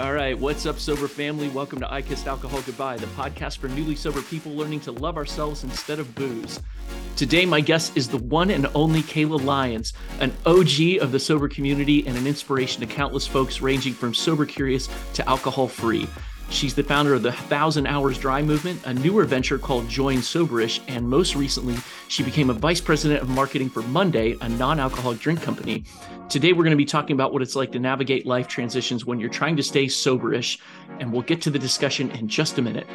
All right, what's up, sober family? Welcome to I Kissed Alcohol Goodbye, the podcast for newly sober people learning to love ourselves instead of booze. Today, my guest is the one and only Kayla Lyons, an OG of the sober community and an inspiration to countless folks ranging from sober curious to alcohol free. She's the founder of the Thousand Hours Dry Movement, a newer venture called Join Soberish, and most recently, she became a vice president of marketing for Monday, a non alcoholic drink company. Today, we're going to be talking about what it's like to navigate life transitions when you're trying to stay soberish, and we'll get to the discussion in just a minute.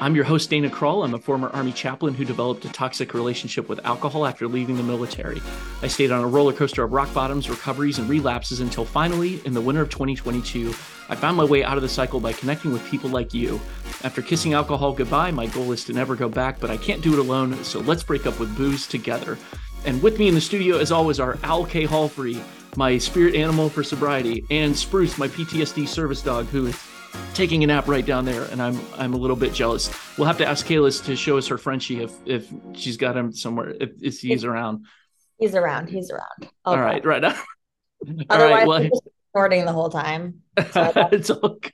I'm your host, Dana Kroll. I'm a former Army chaplain who developed a toxic relationship with alcohol after leaving the military. I stayed on a roller coaster of rock bottoms, recoveries, and relapses until finally, in the winter of 2022, I found my way out of the cycle by connecting with people like you. After kissing alcohol goodbye, my goal is to never go back, but I can't do it alone, so let's break up with booze together. And with me in the studio, as always, are Al K. Hallfree, my spirit animal for sobriety, and Spruce, my PTSD service dog, who is taking a nap right down there, and I'm I'm a little bit jealous. We'll have to ask Kayla to show us her Frenchie if if she's got him somewhere if, if he's around. He's around. He's around. All right, right. All Otherwise, right. Well, recording the whole time. It's all good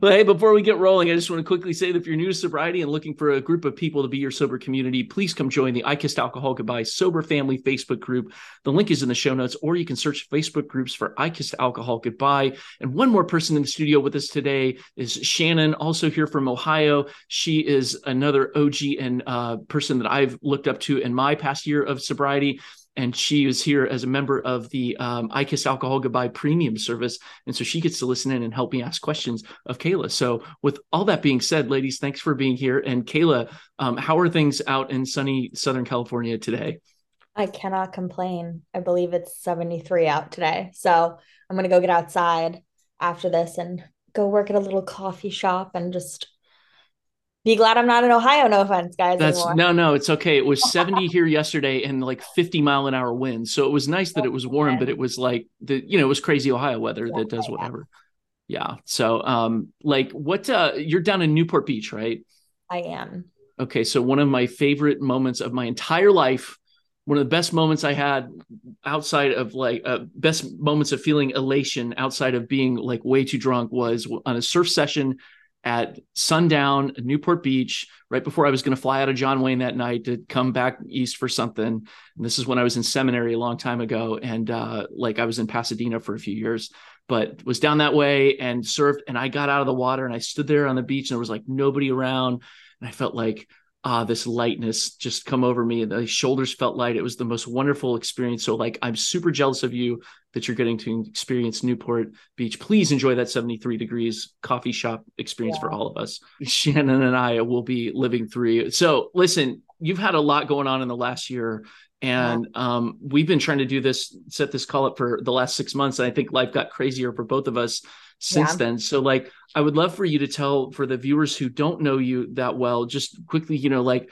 well, hey, before we get rolling, I just want to quickly say that if you're new to sobriety and looking for a group of people to be your sober community, please come join the I Kissed Alcohol Goodbye Sober Family Facebook group. The link is in the show notes, or you can search Facebook groups for I Kissed Alcohol Goodbye. And one more person in the studio with us today is Shannon, also here from Ohio. She is another OG and uh, person that I've looked up to in my past year of sobriety and she is here as a member of the um, I Kiss Alcohol Goodbye premium service. And so she gets to listen in and help me ask questions of Kayla. So, with all that being said, ladies, thanks for being here. And Kayla, um, how are things out in sunny Southern California today? I cannot complain. I believe it's 73 out today. So, I'm going to go get outside after this and go work at a little coffee shop and just be glad I'm not in Ohio. No offense, guys. That's anymore. no, no, it's okay. It was 70 here yesterday and like 50 mile an hour winds. So it was nice that it was warm, but it was like the, you know, it was crazy Ohio weather that does whatever. Yeah. So, um, like what, uh, you're down in Newport Beach, right? I am. Okay. So one of my favorite moments of my entire life, one of the best moments I had outside of like uh, best moments of feeling elation outside of being like way too drunk was on a surf session at sundown, Newport Beach, right before I was going to fly out of John Wayne that night to come back east for something. And this is when I was in seminary a long time ago. And uh, like I was in Pasadena for a few years, but was down that way and surfed. And I got out of the water and I stood there on the beach and there was like nobody around. And I felt like ah, this lightness just come over me. The shoulders felt light. It was the most wonderful experience. So, like, I'm super jealous of you that you're getting to experience Newport Beach. Please enjoy that 73 degrees coffee shop experience yeah. for all of us. Shannon and I will be living through. you. So, listen, you've had a lot going on in the last year. And um, we've been trying to do this, set this call up for the last six months. And I think life got crazier for both of us since yeah. then. So like I would love for you to tell for the viewers who don't know you that well, just quickly, you know, like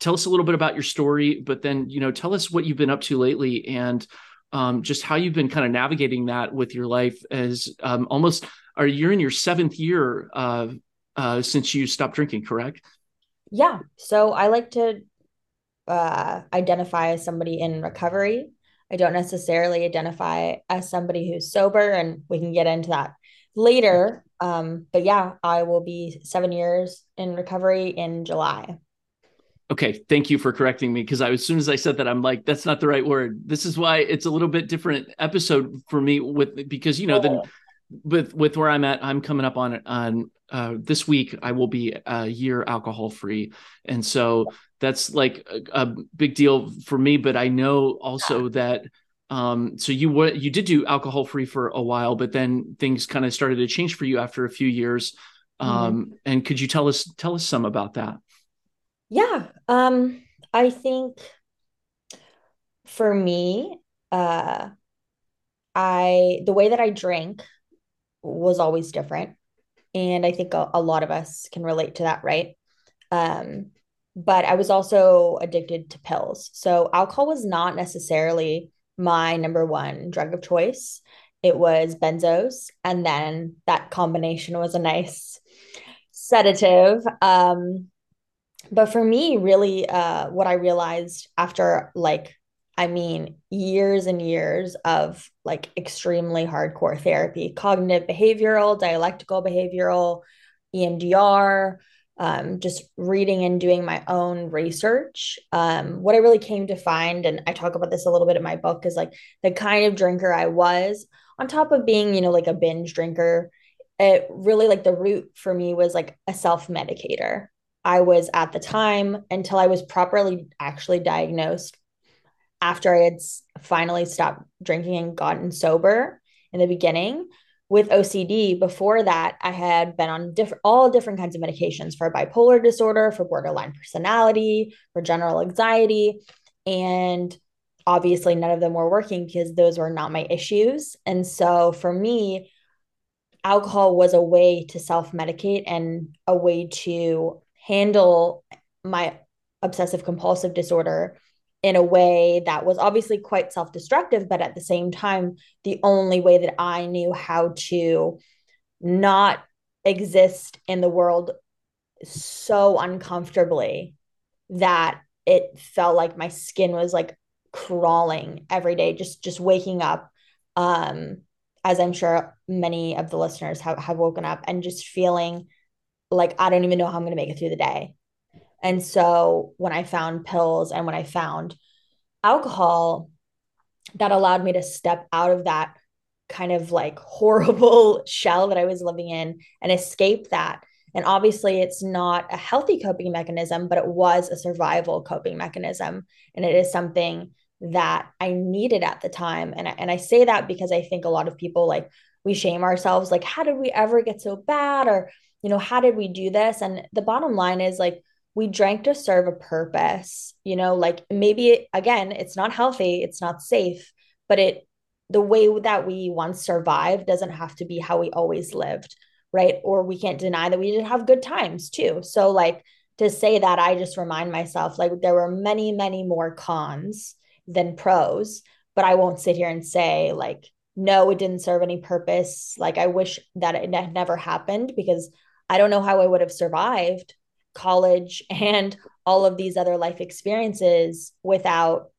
tell us a little bit about your story, but then, you know, tell us what you've been up to lately and um, just how you've been kind of navigating that with your life as um, almost are you're in your seventh year uh, uh, since you stopped drinking, correct? Yeah. So I like to uh, identify as somebody in recovery. I don't necessarily identify as somebody who's sober, and we can get into that later. Um, but yeah, I will be seven years in recovery in July. Okay, thank you for correcting me because I as soon as I said that I'm like that's not the right word. This is why it's a little bit different episode for me with because you know then with with where I'm at I'm coming up on it on uh, this week I will be a year alcohol free and so that's like a, a big deal for me but I know also that um, so you were you did do alcohol free for a while, but then things kind of started to change for you after a few years. Mm-hmm. Um, mm-hmm. and could you tell us tell us some about that? Yeah. Um, I think for me, uh I the way that I drank was always different. And I think a, a lot of us can relate to that, right? Um, but I was also addicted to pills. So alcohol was not necessarily my number one drug of choice. It was benzos. And then that combination was a nice sedative. Um, but for me, really, uh, what I realized after like I mean years and years of like extremely hardcore therapy, cognitive behavioral, dialectical behavioral, EMDR, um, just reading and doing my own research. Um, what I really came to find, and I talk about this a little bit in my book, is like the kind of drinker I was, on top of being, you know, like a binge drinker, it really like the root for me was like a self medicator. I was at the time until I was properly actually diagnosed after I had finally stopped drinking and gotten sober in the beginning with OCD, before that, I had been on different all different kinds of medications for bipolar disorder, for borderline personality, for general anxiety, and obviously none of them were working because those were not my issues. And so for me, alcohol was a way to self-medicate and a way to handle my obsessive compulsive disorder in a way that was obviously quite self destructive, but at the same time, the only way that I knew how to not exist in the world so uncomfortably that it felt like my skin was like crawling every day just just waking up um as i'm sure many of the listeners have, have woken up and just feeling like i don't even know how i'm going to make it through the day and so when I found pills and when I found alcohol, that allowed me to step out of that kind of like horrible shell that I was living in and escape that. And obviously, it's not a healthy coping mechanism, but it was a survival coping mechanism. And it is something that I needed at the time. And I, and I say that because I think a lot of people like we shame ourselves, like, how did we ever get so bad? Or, you know, how did we do this? And the bottom line is like, we drank to serve a purpose you know like maybe again it's not healthy it's not safe but it the way that we once survived doesn't have to be how we always lived right? Or we can't deny that we did have good times too. So like to say that i just remind myself like there were many many more cons than pros but i won't sit here and say like no it didn't serve any purpose. Like i wish that it had never happened because i don't know how i would have survived college and all of these other life experiences without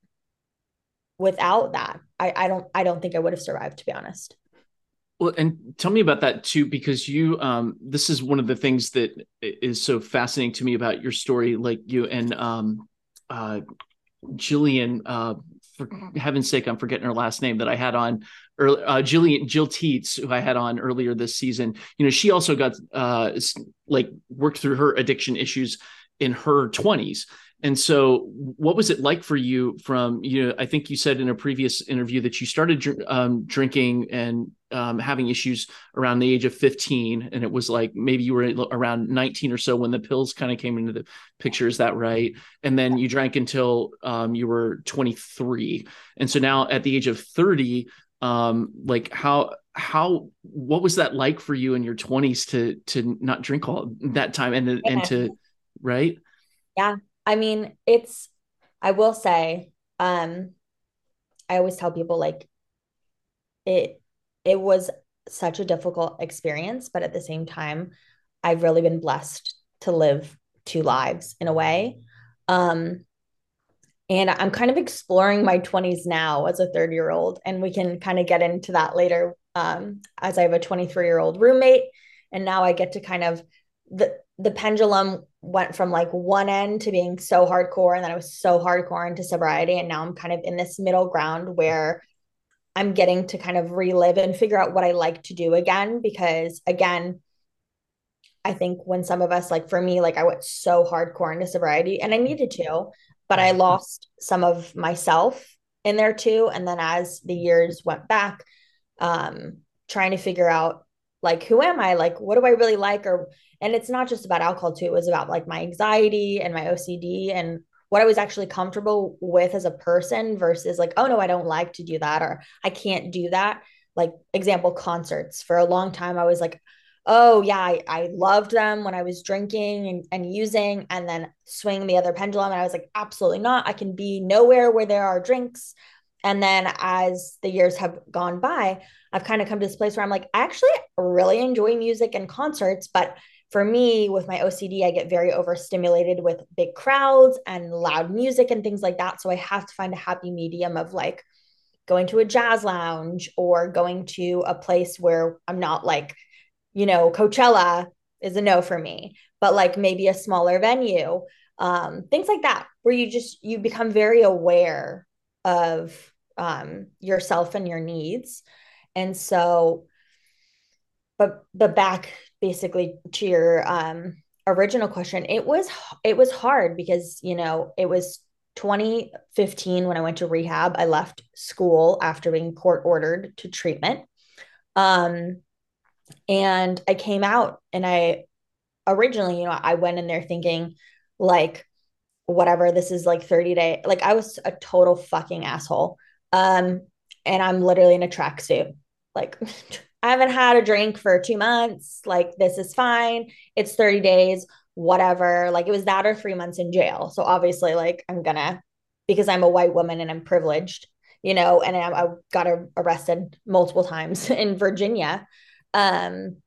without that. I i don't i don't think i would have survived to be honest. Well and tell me about that too because you um this is one of the things that is so fascinating to me about your story like you and um uh jillian uh for heaven's sake i'm forgetting her last name that i had on early, uh, Jillian Jill Teets, who I had on earlier this season, you know, she also got uh, like worked through her addiction issues in her 20s. And so, what was it like for you? From you know, I think you said in a previous interview that you started um, drinking and um, having issues around the age of 15, and it was like maybe you were around 19 or so when the pills kind of came into the picture. Is that right? And then you drank until um, you were 23, and so now at the age of 30, um like how how what was that like for you in your 20s to to not drink all that time and yeah. and to right? Yeah. I mean it's i will say um i always tell people like it it was such a difficult experience but at the same time i've really been blessed to live two lives in a way. Um and I'm kind of exploring my 20s now as a 30 year old. And we can kind of get into that later um, as I have a 23 year old roommate. And now I get to kind of the the pendulum went from like one end to being so hardcore and then I was so hardcore into sobriety and now I'm kind of in this middle ground where I'm getting to kind of relive and figure out what I like to do again because again I think when some of us like for me like I went so hardcore into sobriety and I needed to but I lost some of myself in there too. And then as the years went back, um, trying to figure out like who am I? Like what do I really like? Or and it's not just about alcohol too. It was about like my anxiety and my OCD and what I was actually comfortable with as a person versus like, oh no, I don't like to do that or I can't do that. Like example, concerts. For a long time, I was like, oh yeah, I, I loved them when I was drinking and, and using and then swing the other pendulum. And I was like, absolutely not. I can be nowhere where there are drinks. And then as the years have gone by, I've kind of come to this place where I'm like, I actually really enjoy music and concerts, but for me, with my OCD, I get very overstimulated with big crowds and loud music and things like that. So I have to find a happy medium of like going to a jazz lounge or going to a place where I'm not like, you know, Coachella is a no for me, but like maybe a smaller venue, um, things like that, where you just you become very aware of um, yourself and your needs. And so, but but back basically to your um, original question, it was it was hard because you know it was 2015 when I went to rehab. I left school after being court ordered to treatment. Um, and I came out and I originally, you know, I went in there thinking like whatever, this is like 30 day. Like I was a total fucking asshole. Um, and I'm literally in a tracksuit. Like I haven't had a drink for two months. Like this is fine. It's 30 days, whatever. Like it was that or three months in jail. So obviously, like I'm gonna because I'm a white woman and I'm privileged, you know, and I, I got arrested multiple times in Virginia um,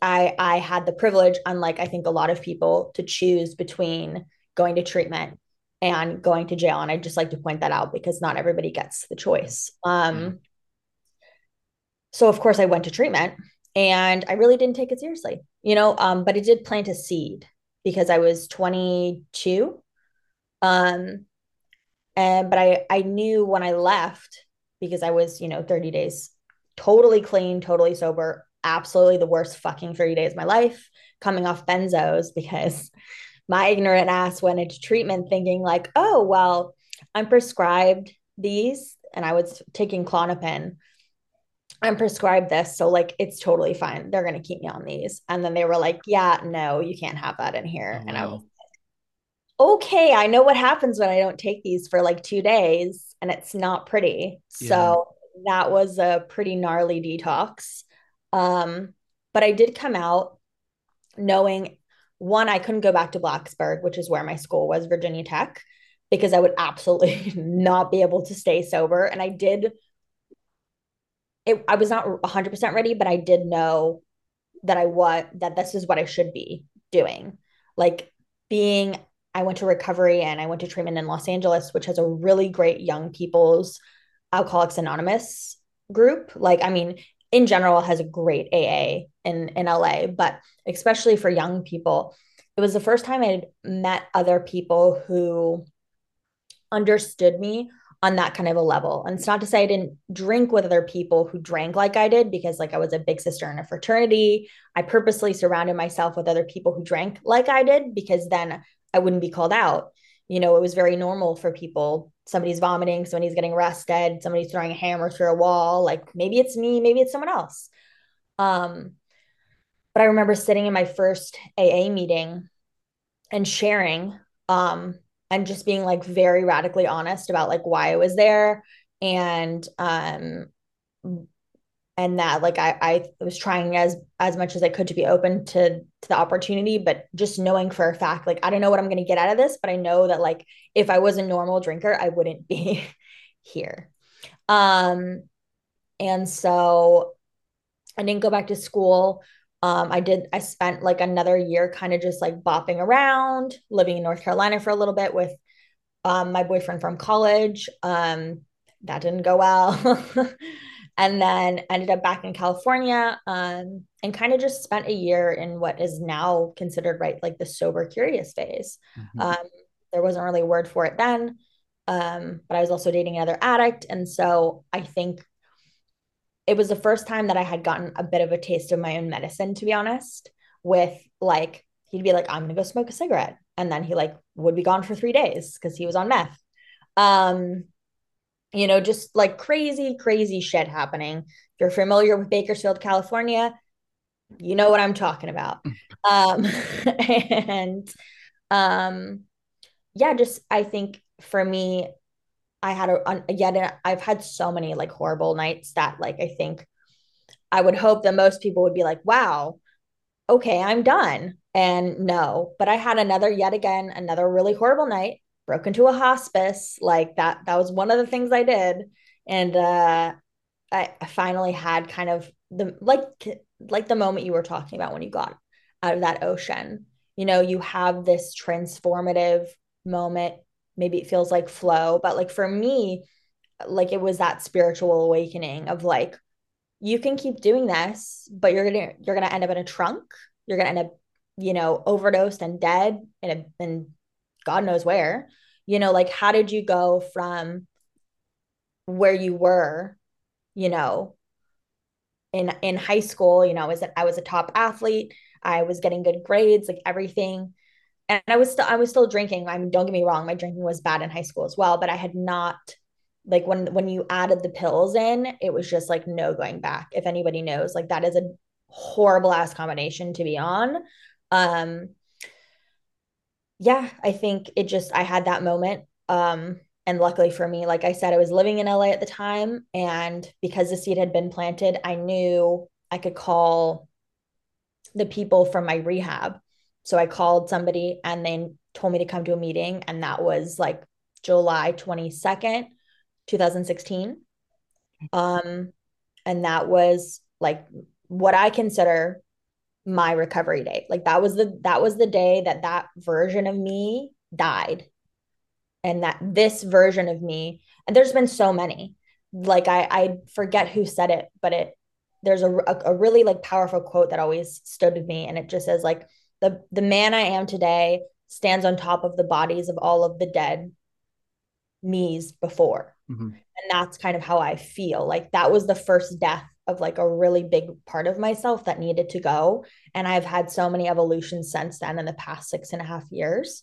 I I had the privilege, unlike I think a lot of people, to choose between going to treatment and going to jail. And I just like to point that out because not everybody gets the choice. Um, mm-hmm. So of course I went to treatment and I really didn't take it seriously, you know. Um, but it did plant a seed because I was 22. Um, and but I I knew when I left because I was you know 30 days totally clean, totally sober, absolutely the worst fucking 30 days of my life coming off benzos because my ignorant ass went into treatment thinking like, oh, well, I'm prescribed these and I was taking Klonopin. I'm prescribed this. So like it's totally fine. They're gonna keep me on these. And then they were like, yeah, no, you can't have that in here. Oh, and I was like, okay, I know what happens when I don't take these for like two days and it's not pretty. Yeah. So that was a pretty gnarly detox. Um, but I did come out knowing one, I couldn't go back to Blacksburg, which is where my school was, Virginia Tech, because I would absolutely not be able to stay sober. And I did, it, I was not 100% ready, but I did know that I was, that this is what I should be doing. Like being, I went to recovery and I went to treatment in Los Angeles, which has a really great young people's Alcoholics Anonymous group. Like, I mean, in general has a great AA in in LA, but especially for young people, it was the first time I had met other people who understood me on that kind of a level. And it's not to say I didn't drink with other people who drank like I did because like I was a big sister in a fraternity. I purposely surrounded myself with other people who drank like I did because then I wouldn't be called out. You know, it was very normal for people somebody's vomiting, somebody's getting arrested, somebody's throwing a hammer through a wall. Like maybe it's me, maybe it's someone else. Um, but I remember sitting in my first AA meeting and sharing um, and just being like very radically honest about like why I was there and um, and that like I, I was trying as as much as I could to be open to to the opportunity, but just knowing for a fact, like I don't know what I'm gonna get out of this, but I know that like if I was a normal drinker, I wouldn't be here. Um, and so I didn't go back to school. Um, I did, I spent like another year kind of just like bopping around, living in North Carolina for a little bit with um, my boyfriend from college. Um, that didn't go well. and then ended up back in California um, and kind of just spent a year in what is now considered right like the sober curious phase. Mm-hmm. Um, there wasn't really a word for it then, um, but I was also dating another addict, and so I think it was the first time that I had gotten a bit of a taste of my own medicine, to be honest. With like he'd be like, "I'm gonna go smoke a cigarette," and then he like would be gone for three days because he was on meth. Um, you know, just like crazy, crazy shit happening. If you're familiar with Bakersfield, California, you know what I'm talking about. um, and um, yeah, just I think for me, I had a, yet I've had so many like horrible nights that like I think I would hope that most people would be like, wow, okay, I'm done. And no, but I had another yet again another really horrible night broke into a hospice like that that was one of the things i did and uh I, I finally had kind of the like like the moment you were talking about when you got out of that ocean. You know, you have this transformative moment. Maybe it feels like flow, but like for me, like it was that spiritual awakening of like, you can keep doing this, but you're gonna you're gonna end up in a trunk. You're gonna end up, you know, overdosed and dead in a in God knows where. You know, like how did you go from where you were, you know, in in high school, you know, I was a, I was a top athlete. I was getting good grades, like everything. And I was still I was still drinking. I mean, don't get me wrong, my drinking was bad in high school as well, but I had not like when when you added the pills in, it was just like no going back. If anybody knows, like that is a horrible ass combination to be on. Um yeah, I think it just I had that moment um and luckily for me, like I said, I was living in LA at the time. And because the seed had been planted, I knew I could call the people from my rehab. So I called somebody and they told me to come to a meeting. And that was like July 22nd, 2016. Um, and that was like what I consider my recovery date. Like that was the that was the day that that version of me died. And that this version of me and there's been so many. Like i i forget who said it but it there's a, a, a really like powerful quote that always stood with me. And it just says like the the man i am today stands on top of the bodies of all of the dead me's before. Mm-hmm. and that's kind of how i feel. Like that was the first death of like a really big part of myself that needed to go and i've had so many evolutions since then in the past six and a half years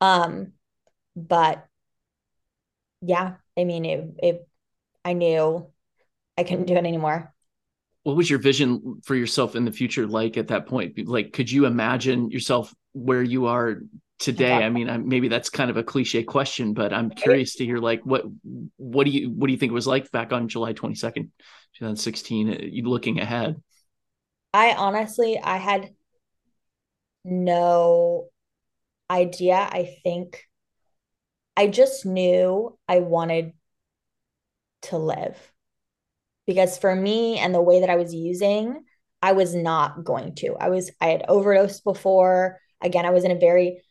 um but yeah, I mean, it, it, I knew I couldn't do it anymore. What was your vision for yourself in the future like at that point? Like, could you imagine yourself where you are today? I mean, I, maybe that's kind of a cliche question, but I'm curious to hear like what what do you what do you think it was like back on July 22nd, 2016? Uh, you looking ahead? I honestly, I had no idea. I think I just knew I wanted to live. Because for me and the way that I was using, I was not going to. I was I had overdosed before. Again, I was in a very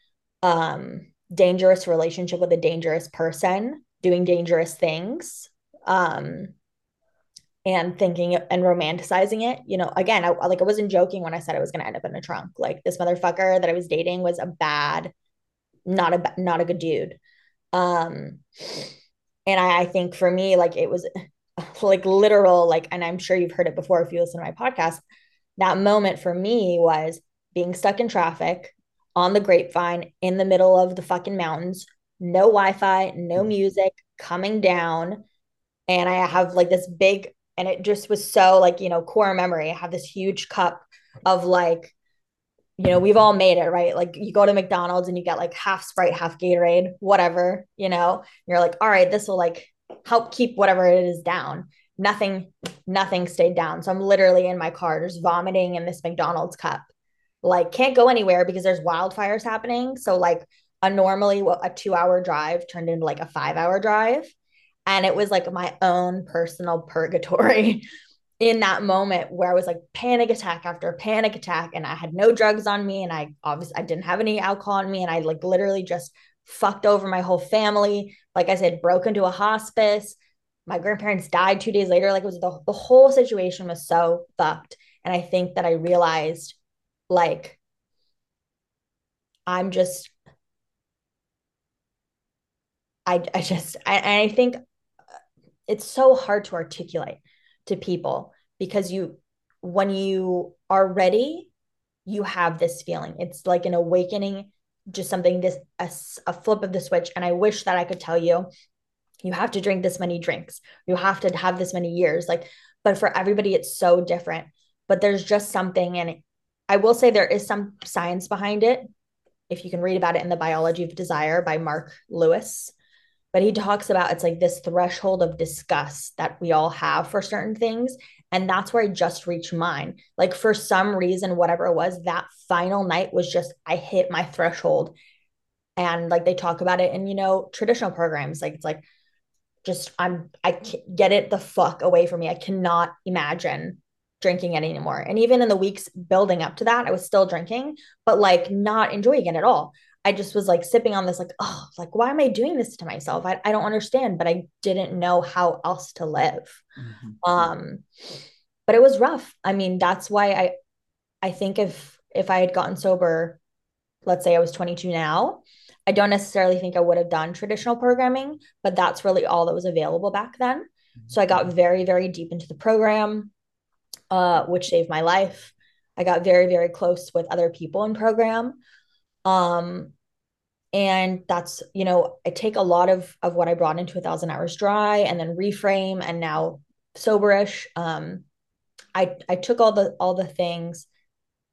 um dangerous relationship with a dangerous person, doing dangerous things. Um and thinking and romanticizing it. You know, again, I like I wasn't joking when I said I was going to end up in a trunk. Like this motherfucker that I was dating was a bad not a not a good dude. Um, and I, I think for me, like it was like literal, like, and I'm sure you've heard it before if you listen to my podcast. That moment for me was being stuck in traffic on the grapevine in the middle of the fucking mountains, no Wi Fi, no mm. music, coming down. And I have like this big, and it just was so like, you know, core memory. I have this huge cup of like you know, we've all made it, right? Like you go to McDonald's and you get like half Sprite, half Gatorade, whatever, you know, you're like, all right, this will like help keep whatever it is down. Nothing, nothing stayed down. So I'm literally in my car just vomiting in this McDonald's cup. Like can't go anywhere because there's wildfires happening. So like a normally a two hour drive turned into like a five hour drive. And it was like my own personal purgatory in that moment where I was like panic attack after panic attack and I had no drugs on me and I obviously I didn't have any alcohol on me and I like literally just fucked over my whole family. Like I said, broke into a hospice. My grandparents died two days later. Like it was the, the whole situation was so fucked. And I think that I realized like I'm just I I just I, I think uh, it's so hard to articulate to people because you when you are ready you have this feeling. It's like an awakening just something this a, a flip of the switch. And i wish that i could tell you you have to drink this many drinks. You have to have this many years. Like but for everybody it's so different. But there's just something and i will say there is some science behind it if you can read about it in the biology of desire by Marc Lewis. But he talks about it's like this threshold of disgust that we all have for certain things. And that's where i just reached mine. Like for some reason whatever it was that final night was just i hit my threshold. And like they talk about it in you know traditional programs. Like it's like just i'm i get it the fuck away from me. I cannot imagine drinking it anymore. And even in the weeks building up to that, I was still drinking, but like not enjoying it at all. I just was like sipping on this, like, oh, like, why am I doing this to myself? I, I don't understand, but I didn't know how else to live. Mm-hmm. Um, but it was rough. I mean, that's why I I think if if I had gotten sober, let's say I was 22 now, I don't necessarily think I would have done traditional programming, but that's really all that was available back then. Mm-hmm. So I got very, very deep into the program, uh, which saved my life. I got very, very close with other people in program. Um, and that's, you know, I take a lot of of what I brought into a thousand hours dry and then reframe and now soberish. Um, I I took all the all the things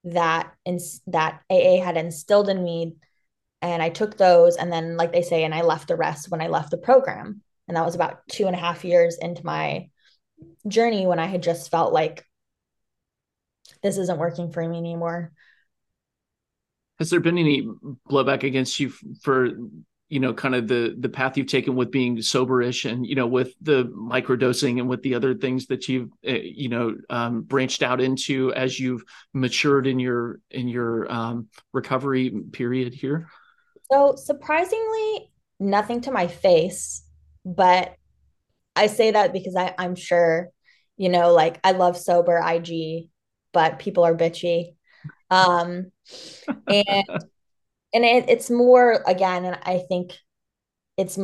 that in that AA had instilled in me and I took those and then like they say and I left the rest when I left the program and that was about two and a half years into my journey when I had just felt like this isn't working for me anymore. Has there been any blowback against you for you know kind of the the path you've taken with being soberish and you know with the microdosing and with the other things that you've uh, you know um, branched out into as you've matured in your in your um, recovery period here so surprisingly, nothing to my face, but I say that because I, I'm sure, you know, like I love sober IG, but people are bitchy. Um, and and it, it's more again, and I think it's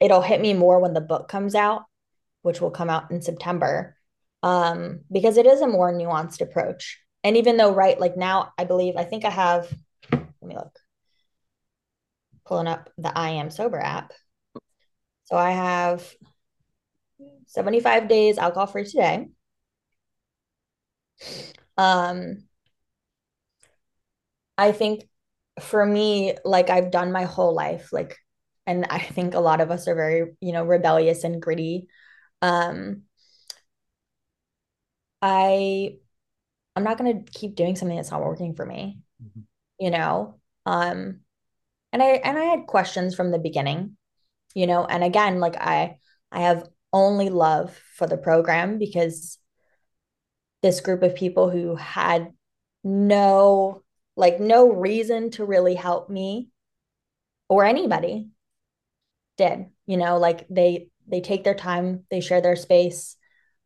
it'll hit me more when the book comes out, which will come out in September, um, because it is a more nuanced approach. And even though, right, like now, I believe I think I have. Let me look pulling up the I Am Sober app. So I have 75 days alcohol free today. Um, I think for me, like I've done my whole life, like, and I think a lot of us are very, you know, rebellious and gritty. Um, I, I'm not going to keep doing something that's not working for me, mm-hmm. you know? Um, and I and I had questions from the beginning, you know, and again, like I I have only love for the program because this group of people who had no like no reason to really help me or anybody did you know like they they take their time they share their space.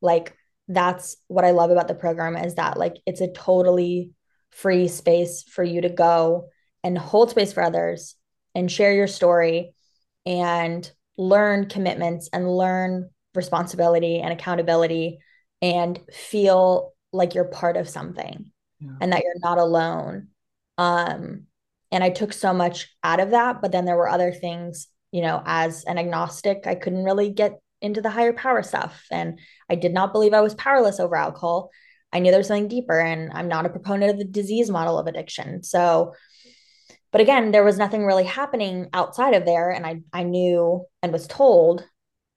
Like that's what i love about the program is that like it's a totally free space for you to go and hold space for others and share your story and learn commitments and learn responsibility and accountability and feel like you're part of something yeah. and that you're not alone. Um and i took so much out of that but then there were other things you know as an agnostic i couldn't really get into the higher power stuff. And i did not believe i was powerless over alcohol. I knew there was something deeper and i'm not a proponent of the disease model of addiction. So but again there was nothing really happening outside of there. And i i knew and was told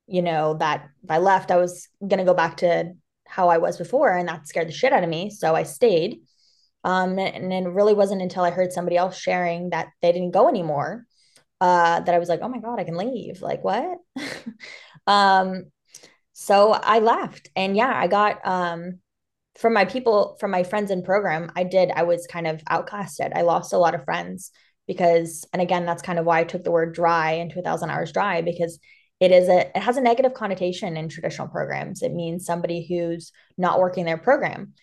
you know that if i left i was going to go back to how i was before and that scared the shit out of me so i stayed. Um and, and it really wasn't until i heard somebody else sharing that they didn't go anymore uh that i was like oh my god i can leave like what? Um so i left and yeah i got um from my people from my friends in program i did i was kind of outcasted. I lost a lot of friends because and again that's kind of why i took the word dry into a thousand hours dry because it is a it has a negative connotation in traditional programs. It means somebody who's not working their program.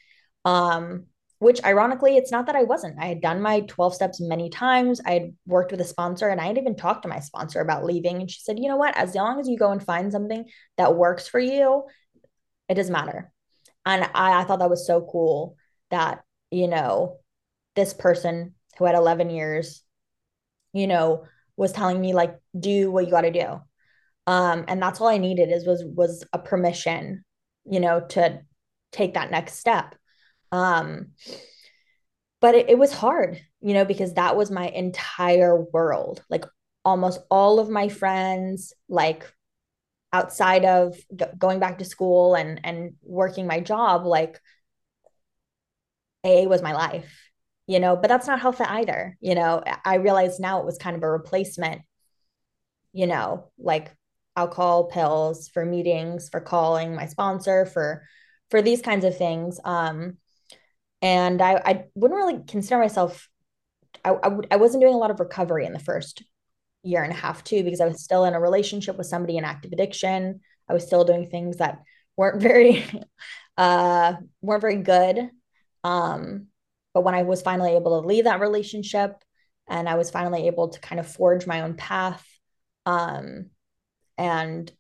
Um which ironically it's not that i wasn't. I had done my 12 steps many times. I had worked with a sponsor and i had even talked to my sponsor about leaving. And she said you know what? As long as you go and find something that works for you it doesn't matter. And I, I thought that was so cool that, you know, this person who had 11 years, you know, was telling me like, do what you got to do. Um, and that's all I needed is was was a permission, you know, to take that next step. Um, but it, it was hard, you know, because that was my entire world. Like almost all of my friends, like outside of going back to school and and working my job like AA was my life you know but that's not healthy either you know I realized now it was kind of a replacement you know like alcohol pills for meetings for calling my sponsor for for these kinds of things. Um, and I, I wouldn't really consider myself, I, I, I wasn't doing a lot of recovery in the first year and a half too, because I was still in a relationship with somebody in active addiction. I was still doing things that weren't very, uh, weren't very good. Um, but when I was finally able to leave that relationship and I was finally able to kind of forge my own path, um, and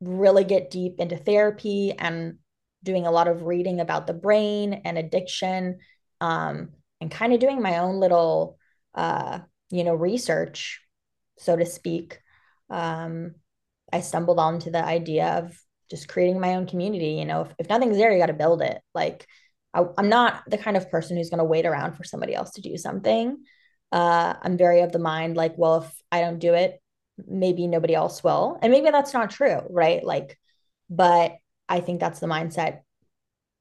really get deep into therapy and doing a lot of reading about the brain and addiction um, and kind of doing my own little uh, you know research so to speak. Um, i stumbled onto the idea of just creating my own community you know if, if nothing's there you got to build it. Like I, am not the kind of person who's going to wait around for somebody else to do something. Uh, i'm very of the mind like well if i don't do it maybe nobody else will. And maybe that's not true, right? Like, but I think that's the mindset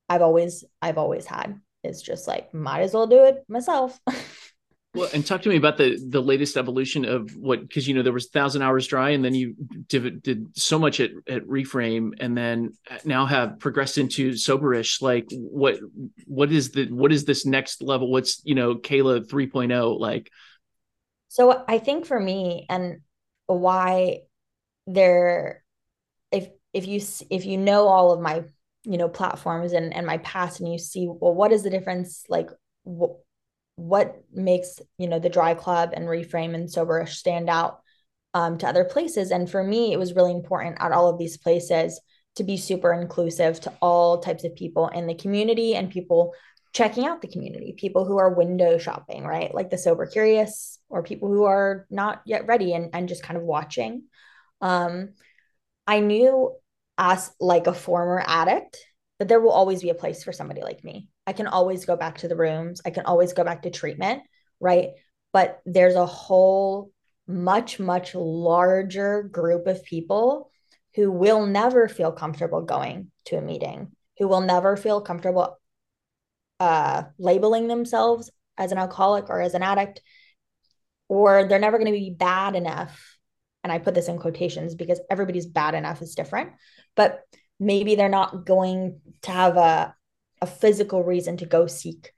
I've always I've always had. It's just like might as well do it myself. well, and talk to me about the the latest evolution of what because you know there was Thousand Hours Dry, and then you did, did so much at at Reframe, and then now have progressed into Soberish. Like, what what is the what is this next level? What's you know Kayla 3.0 like? So I think for me, and why there if if you if you know all of my you know platforms and and my past and you see well what is the difference like what what makes you know the dry club and reframe and soberish stand out um, to other places and for me it was really important at all of these places to be super inclusive to all types of people in the community and people checking out the community, people who are window shopping, right? Like the sober curious or people who are not yet ready and, and just kind of watching. Um, I knew as like a former addict that there will always be a place for somebody like me. I can always go back to the rooms. I can always go back to treatment, right? But there's a whole much, much larger group of people who will never feel comfortable going to a meeting, who will never feel comfortable uh, labeling themselves as an alcoholic or as an addict, or they're never going to be bad enough. And I put this in quotations because everybody's bad enough is different, but maybe they're not going to have a, a physical reason to go seek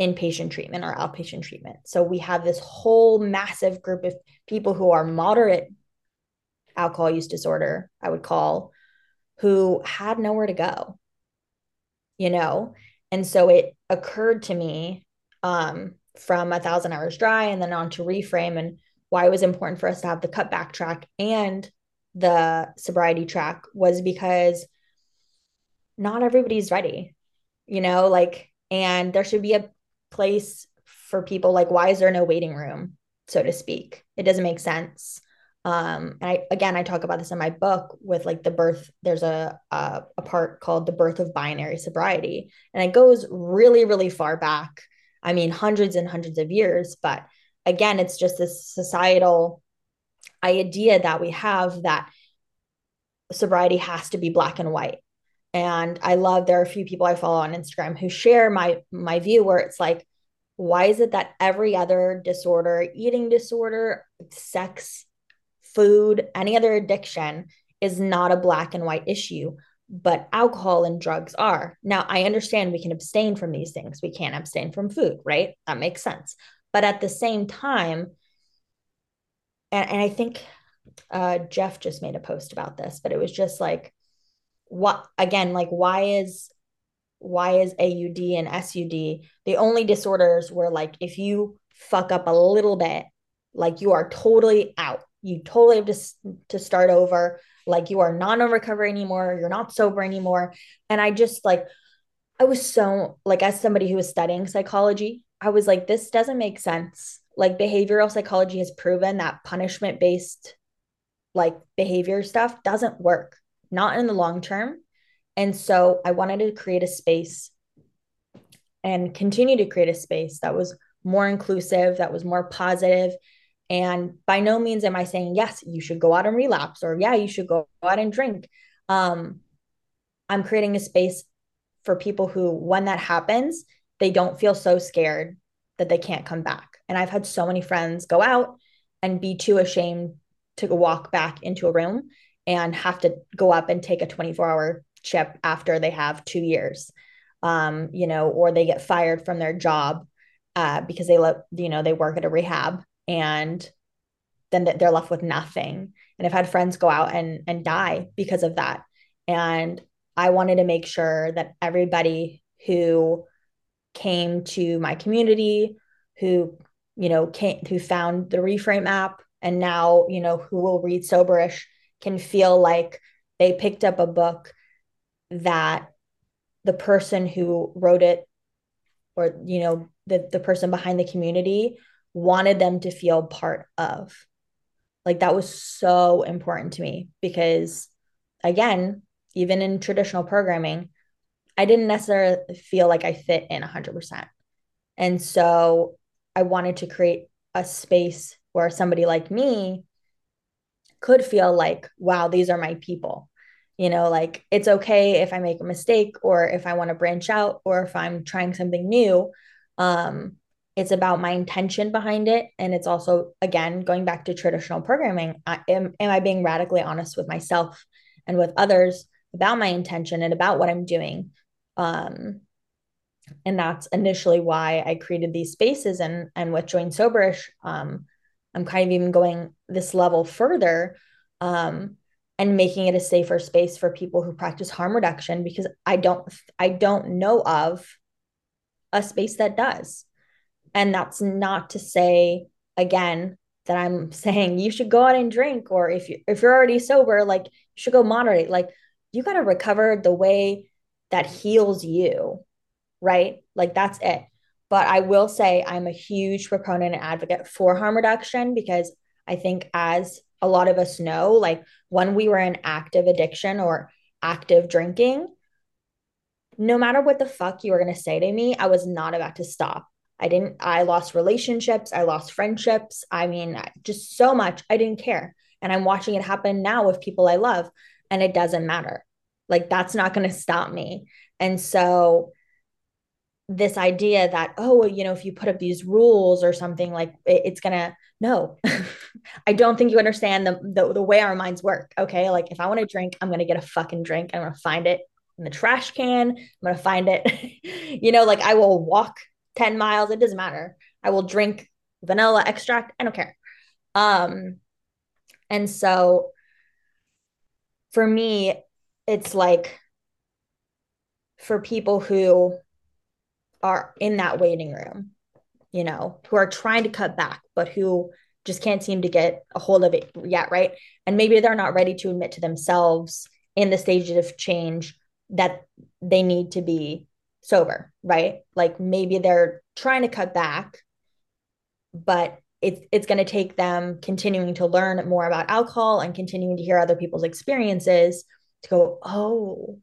inpatient treatment or outpatient treatment. So we have this whole massive group of people who are moderate alcohol use disorder, I would call, who had nowhere to go. You know, and so it occurred to me um, from a thousand hours dry and then on to reframe and why it was important for us to have the cutback track and the sobriety track was because not everybody's ready, you know, like, and there should be a place for people like, why is there no waiting room, so to speak? It doesn't make sense um and i again i talk about this in my book with like the birth there's a, a a, part called the birth of binary sobriety and it goes really really far back i mean hundreds and hundreds of years but again it's just this societal idea that we have that sobriety has to be black and white. And i love there are a few people i follow on instagram who share my my view where it's like why is it that every other disorder eating disorder sex food, any other addiction is not a black and white issue, but alcohol and drugs are. Now, I understand we can abstain from these things. We can't abstain from food, right? That makes sense. But at the same time, and, and I think uh, Jeff just made a post about this, but it was just like, what again, like, why is why is AUD and SUD the only disorders where like if you fuck up a little bit, like you are totally out you totally have to, to start over like you are not on recovery anymore you're not sober anymore. And i just like i was so like as somebody who was studying psychology i was like this doesn't make sense. Like behavioral psychology has proven that punishment based like behavior stuff doesn't work not in the long term. And so i wanted to create a space and continue to create a space that was more inclusive that was more positive and by no means am I saying, yes, you should go out and relapse or yeah, you should go out and drink. Um, I'm creating a space for people who, when that happens, they don't feel so scared that they can't come back. And I've had so many friends go out and be too ashamed to walk back into a room and have to go up and take a 24 hour chip after they have two years, um, you know, or they get fired from their job uh, because they let you know they work at a rehab and then they're left with nothing. And I've had friends go out and and die because of that. And I wanted to make sure that everybody who came to my community, who you know came who found the reframe app and now you know who will read soberish can feel like they picked up a book that the person who wrote it or you know the, the person behind the community wanted them to feel part of. Like that was so important to me because again even in traditional programming i didn't necessarily feel like i fit in 100% and so i wanted to create a space where somebody like me could feel like wow these are my people. You know like it's okay if i make a mistake or if i want to branch out or if i'm trying something new. Um it's about my intention behind it. And it's also again going back to traditional programming I, am, am i being radically honest with myself and with others about my intention and about what i'm doing? Um and that's initially why i created these spaces. And and with join soberish um i'm kind of even going this level further um and making it a safer space for people who practice harm reduction because I don't I don't know of a space that does. And that's not to say again that I'm saying you should go out and drink or if you if you're already sober like you should go moderate like you got to recover the way that heals you, right? Like that's it. But I will say I'm a huge proponent and advocate for harm reduction because I think as a lot of us know, like when we were in active addiction or active drinking, no matter what the fuck you were going to say to me, I was not about to stop. I didn't, I lost relationships, I lost friendships. I mean, just so much. I didn't care. And I'm watching it happen now with people I love, and it doesn't matter. Like, that's not going to stop me. And so, this idea that oh you know if you put up these rules or something like it, it's gonna no i don't think you understand the, the, the way our minds work okay like if i want to drink i'm gonna get a fucking drink i'm gonna find it in the trash can i'm gonna find it you know like i will walk 10 miles it doesn't matter i will drink vanilla extract i don't care um and so for me it's like for people who are in that waiting room, you know, who are trying to cut back, but who just can't seem to get a hold of it yet, right? And maybe they're not ready to admit to themselves in the stages of change that they need to be sober, right? Like maybe they're trying to cut back, but it's it's going to take them continuing to learn more about alcohol and continuing to hear other people's experiences to go, oh,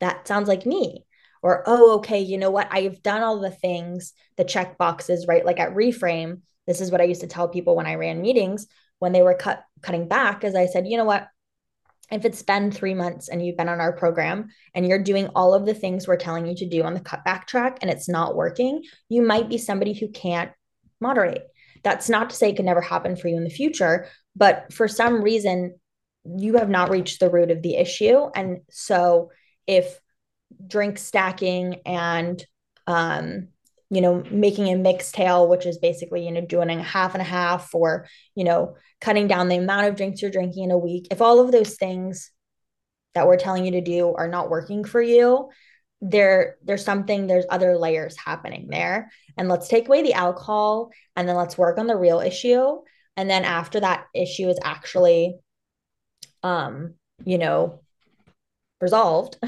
that sounds like me. Or oh okay you know what? I've done all the things the check boxes right? Like at reframe this is what i used to tell people when i ran meetings when they were cut cutting back as i said you know what if it's been three months and you've been on our program and you're doing all of the things we're telling you to do on the cutback track and it's not working you might be somebody who can't moderate. That's not to say it can never happen for you in the future but for some reason you have not reached the root of the issue. And so if drink stacking and um, you know making a mixed tail which is basically you know doing a half and a half or you know cutting down the amount of drinks you're drinking in a week. If all of those things that we're telling you to do are not working for you there there's something there's other layers happening there. And let's take away the alcohol and then let's work on the real issue. And then after that issue is actually um you know resolved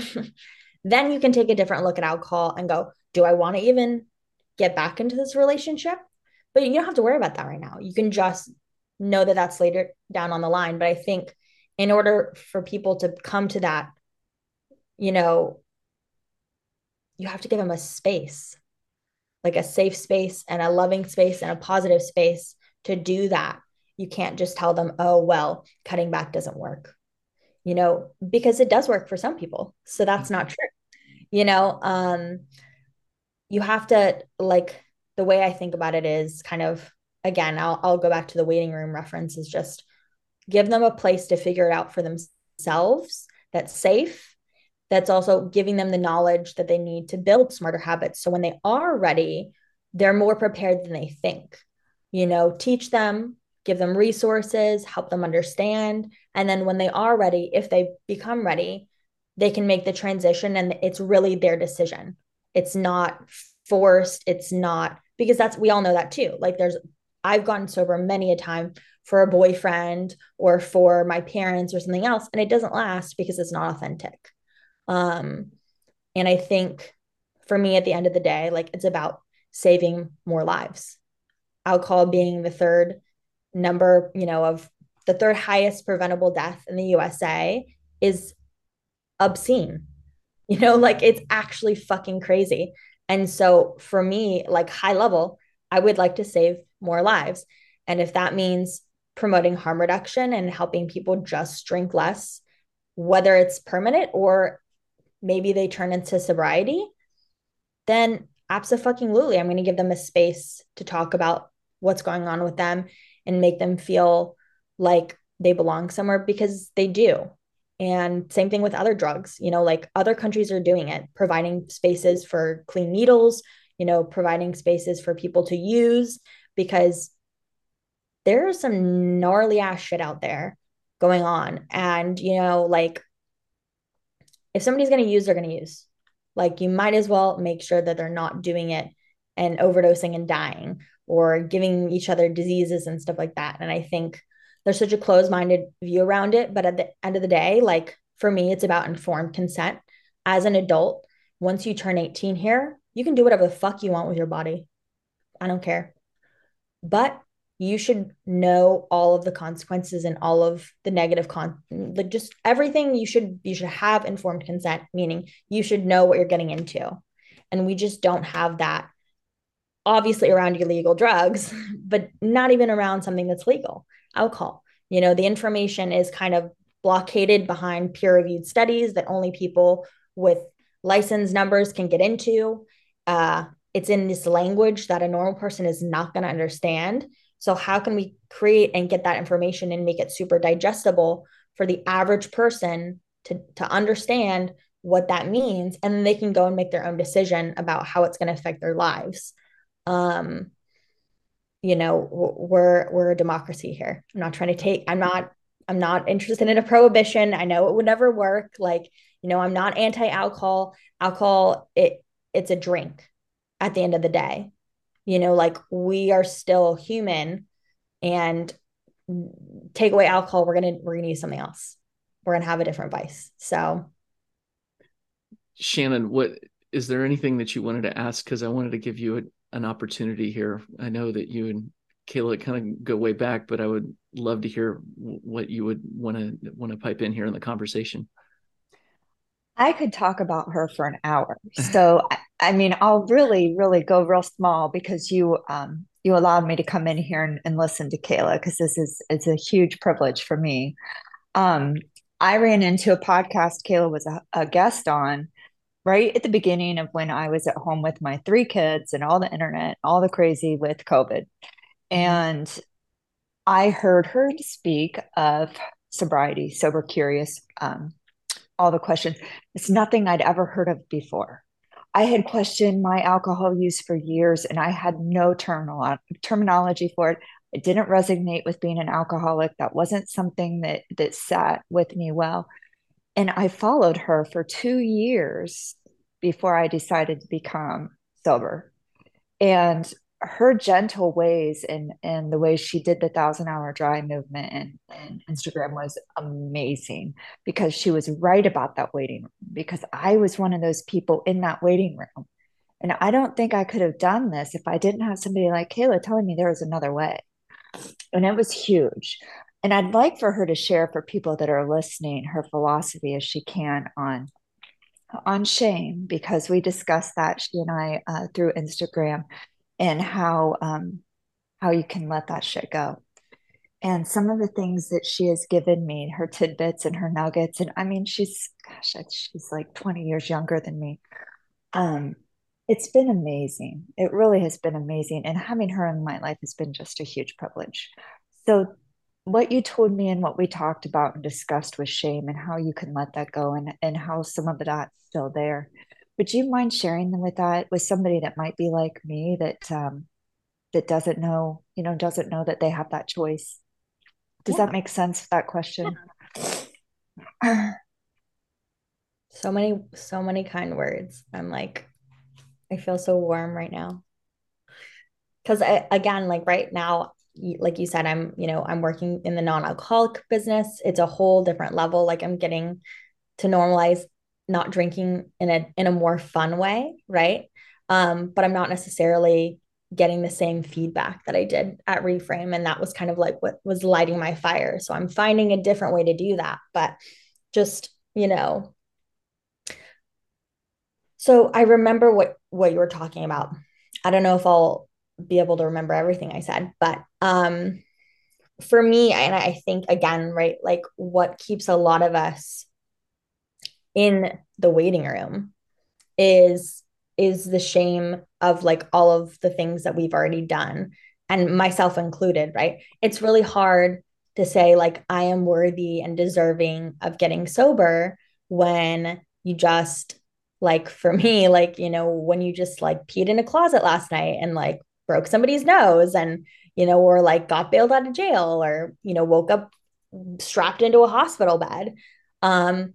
Then you can take a different look at alcohol and go, do I want to even get back into this relationship? But you don't have to worry about that right now. You can just know that that's later down on the line. But I think in order for people to come to that, you know, you have to give them a space, like a safe space and a loving space and a positive space to do that. You can't just tell them, oh, well, cutting back doesn't work you know, because it does work for some people. So that's not true. You know, um, you have to like the way I think about it is kind of again, I'll I'll go back to the waiting room reference is just give them a place to figure it out for themselves that's safe that's also giving them the knowledge that they need to build smarter habits. So when they are ready, they're more prepared than they think. You know, teach them, give them resources, help them understand. And then when they are ready, if they become ready, they can make the transition and it's really their decision. It's not forced. It's not because that's, we all know that too. Like there's, I've gotten sober many a time for a boyfriend or for my parents or something else, and it doesn't last because it's not authentic. Um, and I think for me, at the end of the day, like it's about saving more lives. Alcohol being the third number, you know, of the third highest preventable death in the USA is obscene. You know, like it's actually fucking crazy. And so for me, like high level, I would like to save more lives. And if that means promoting harm reduction and helping people just drink less, whether it's permanent or maybe they turn into sobriety, then absolutely, I'm going to give them a space to talk about what's going on with them and make them feel like they belong somewhere because they do. And same thing with other drugs, you know, like other countries are doing it, providing spaces for clean needles, you know, providing spaces for people to use because there's some gnarly ass shit out there going on. And, you know, like if somebody's going to use, they're going to use. Like you might as well make sure that they're not doing it and overdosing and dying or giving each other diseases and stuff like that. And I think there's such a closed minded view around it. But at the end of the day, like for me, it's about informed consent. As an adult, once you turn 18 here, you can do whatever the fuck you want with your body. I don't care. But you should know all of the consequences and all of the negative con like just everything you should you should have informed consent meaning you should know what you're getting into and we just don't have that obviously around illegal drugs but not even around something that's legal alcohol you know the information is kind of blockaded behind peer reviewed studies that only people with license numbers can get into uh, it's in this language that a normal person is not going to understand so, how can we create and get that information and make it super digestible for the average person to, to understand what that means? And then they can go and make their own decision about how it's going to affect their lives. Um, you know, we're we're a democracy here. I'm not trying to take. I'm not. I'm not interested in a prohibition. I know it would never work. Like, you know, I'm not anti-alcohol. Alcohol, it it's a drink at the end of the day you know like we are still human and take away alcohol we're gonna we're gonna use something else we're gonna have a different vice so shannon what is there anything that you wanted to ask because i wanted to give you a, an opportunity here i know that you and kayla kind of go way back but i would love to hear what you would want to want to pipe in here in the conversation I could talk about her for an hour. So, I mean, I'll really, really go real small because you um, you allowed me to come in here and, and listen to Kayla because this is it's a huge privilege for me. Um, I ran into a podcast Kayla was a, a guest on right at the beginning of when I was at home with my three kids and all the internet, all the crazy with COVID. And I heard her speak of sobriety, sober curious, um, all the questions. It's nothing I'd ever heard of before. I had questioned my alcohol use for years and I had no terminal, terminology for it. It didn't resonate with being an alcoholic. That wasn't something that that sat with me well. And I followed her for 2 years before I decided to become sober. And her gentle ways and and the way she did the thousand hour dry movement and, and Instagram was amazing because she was right about that waiting room because I was one of those people in that waiting room. And I don't think I could have done this if I didn't have somebody like Kayla telling me there was another way. And it was huge. And I'd like for her to share for people that are listening her philosophy as she can on on shame because we discussed that she and I uh, through Instagram and how um, how you can let that shit go. And some of the things that she has given me, her tidbits and her nuggets, and I mean, she's gosh, she's like 20 years younger than me. Um, it's been amazing. It really has been amazing. And having her in my life has been just a huge privilege. So what you told me and what we talked about and discussed with shame and how you can let that go and, and how some of that's still there. Would you mind sharing them with that with somebody that might be like me that um, that doesn't know, you know, doesn't know that they have that choice? Does yeah. that make sense? That question. Yeah. so many, so many kind words. I'm like, I feel so warm right now. Because again, like right now, like you said, I'm, you know, I'm working in the non-alcoholic business. It's a whole different level. Like I'm getting to normalize not drinking in a in a more fun way, right? Um, but I'm not necessarily getting the same feedback that I did at Reframe. And that was kind of like what was lighting my fire. So I'm finding a different way to do that. But just, you know, so I remember what what you were talking about. I don't know if I'll be able to remember everything I said, but um for me and I think again, right, like what keeps a lot of us in the waiting room is is the shame of like all of the things that we've already done and myself included, right? It's really hard to say like I am worthy and deserving of getting sober when you just like for me like you know when you just like peed in a closet last night and like broke somebody's nose and you know or like got bailed out of jail or you know woke up strapped into a hospital bed. Um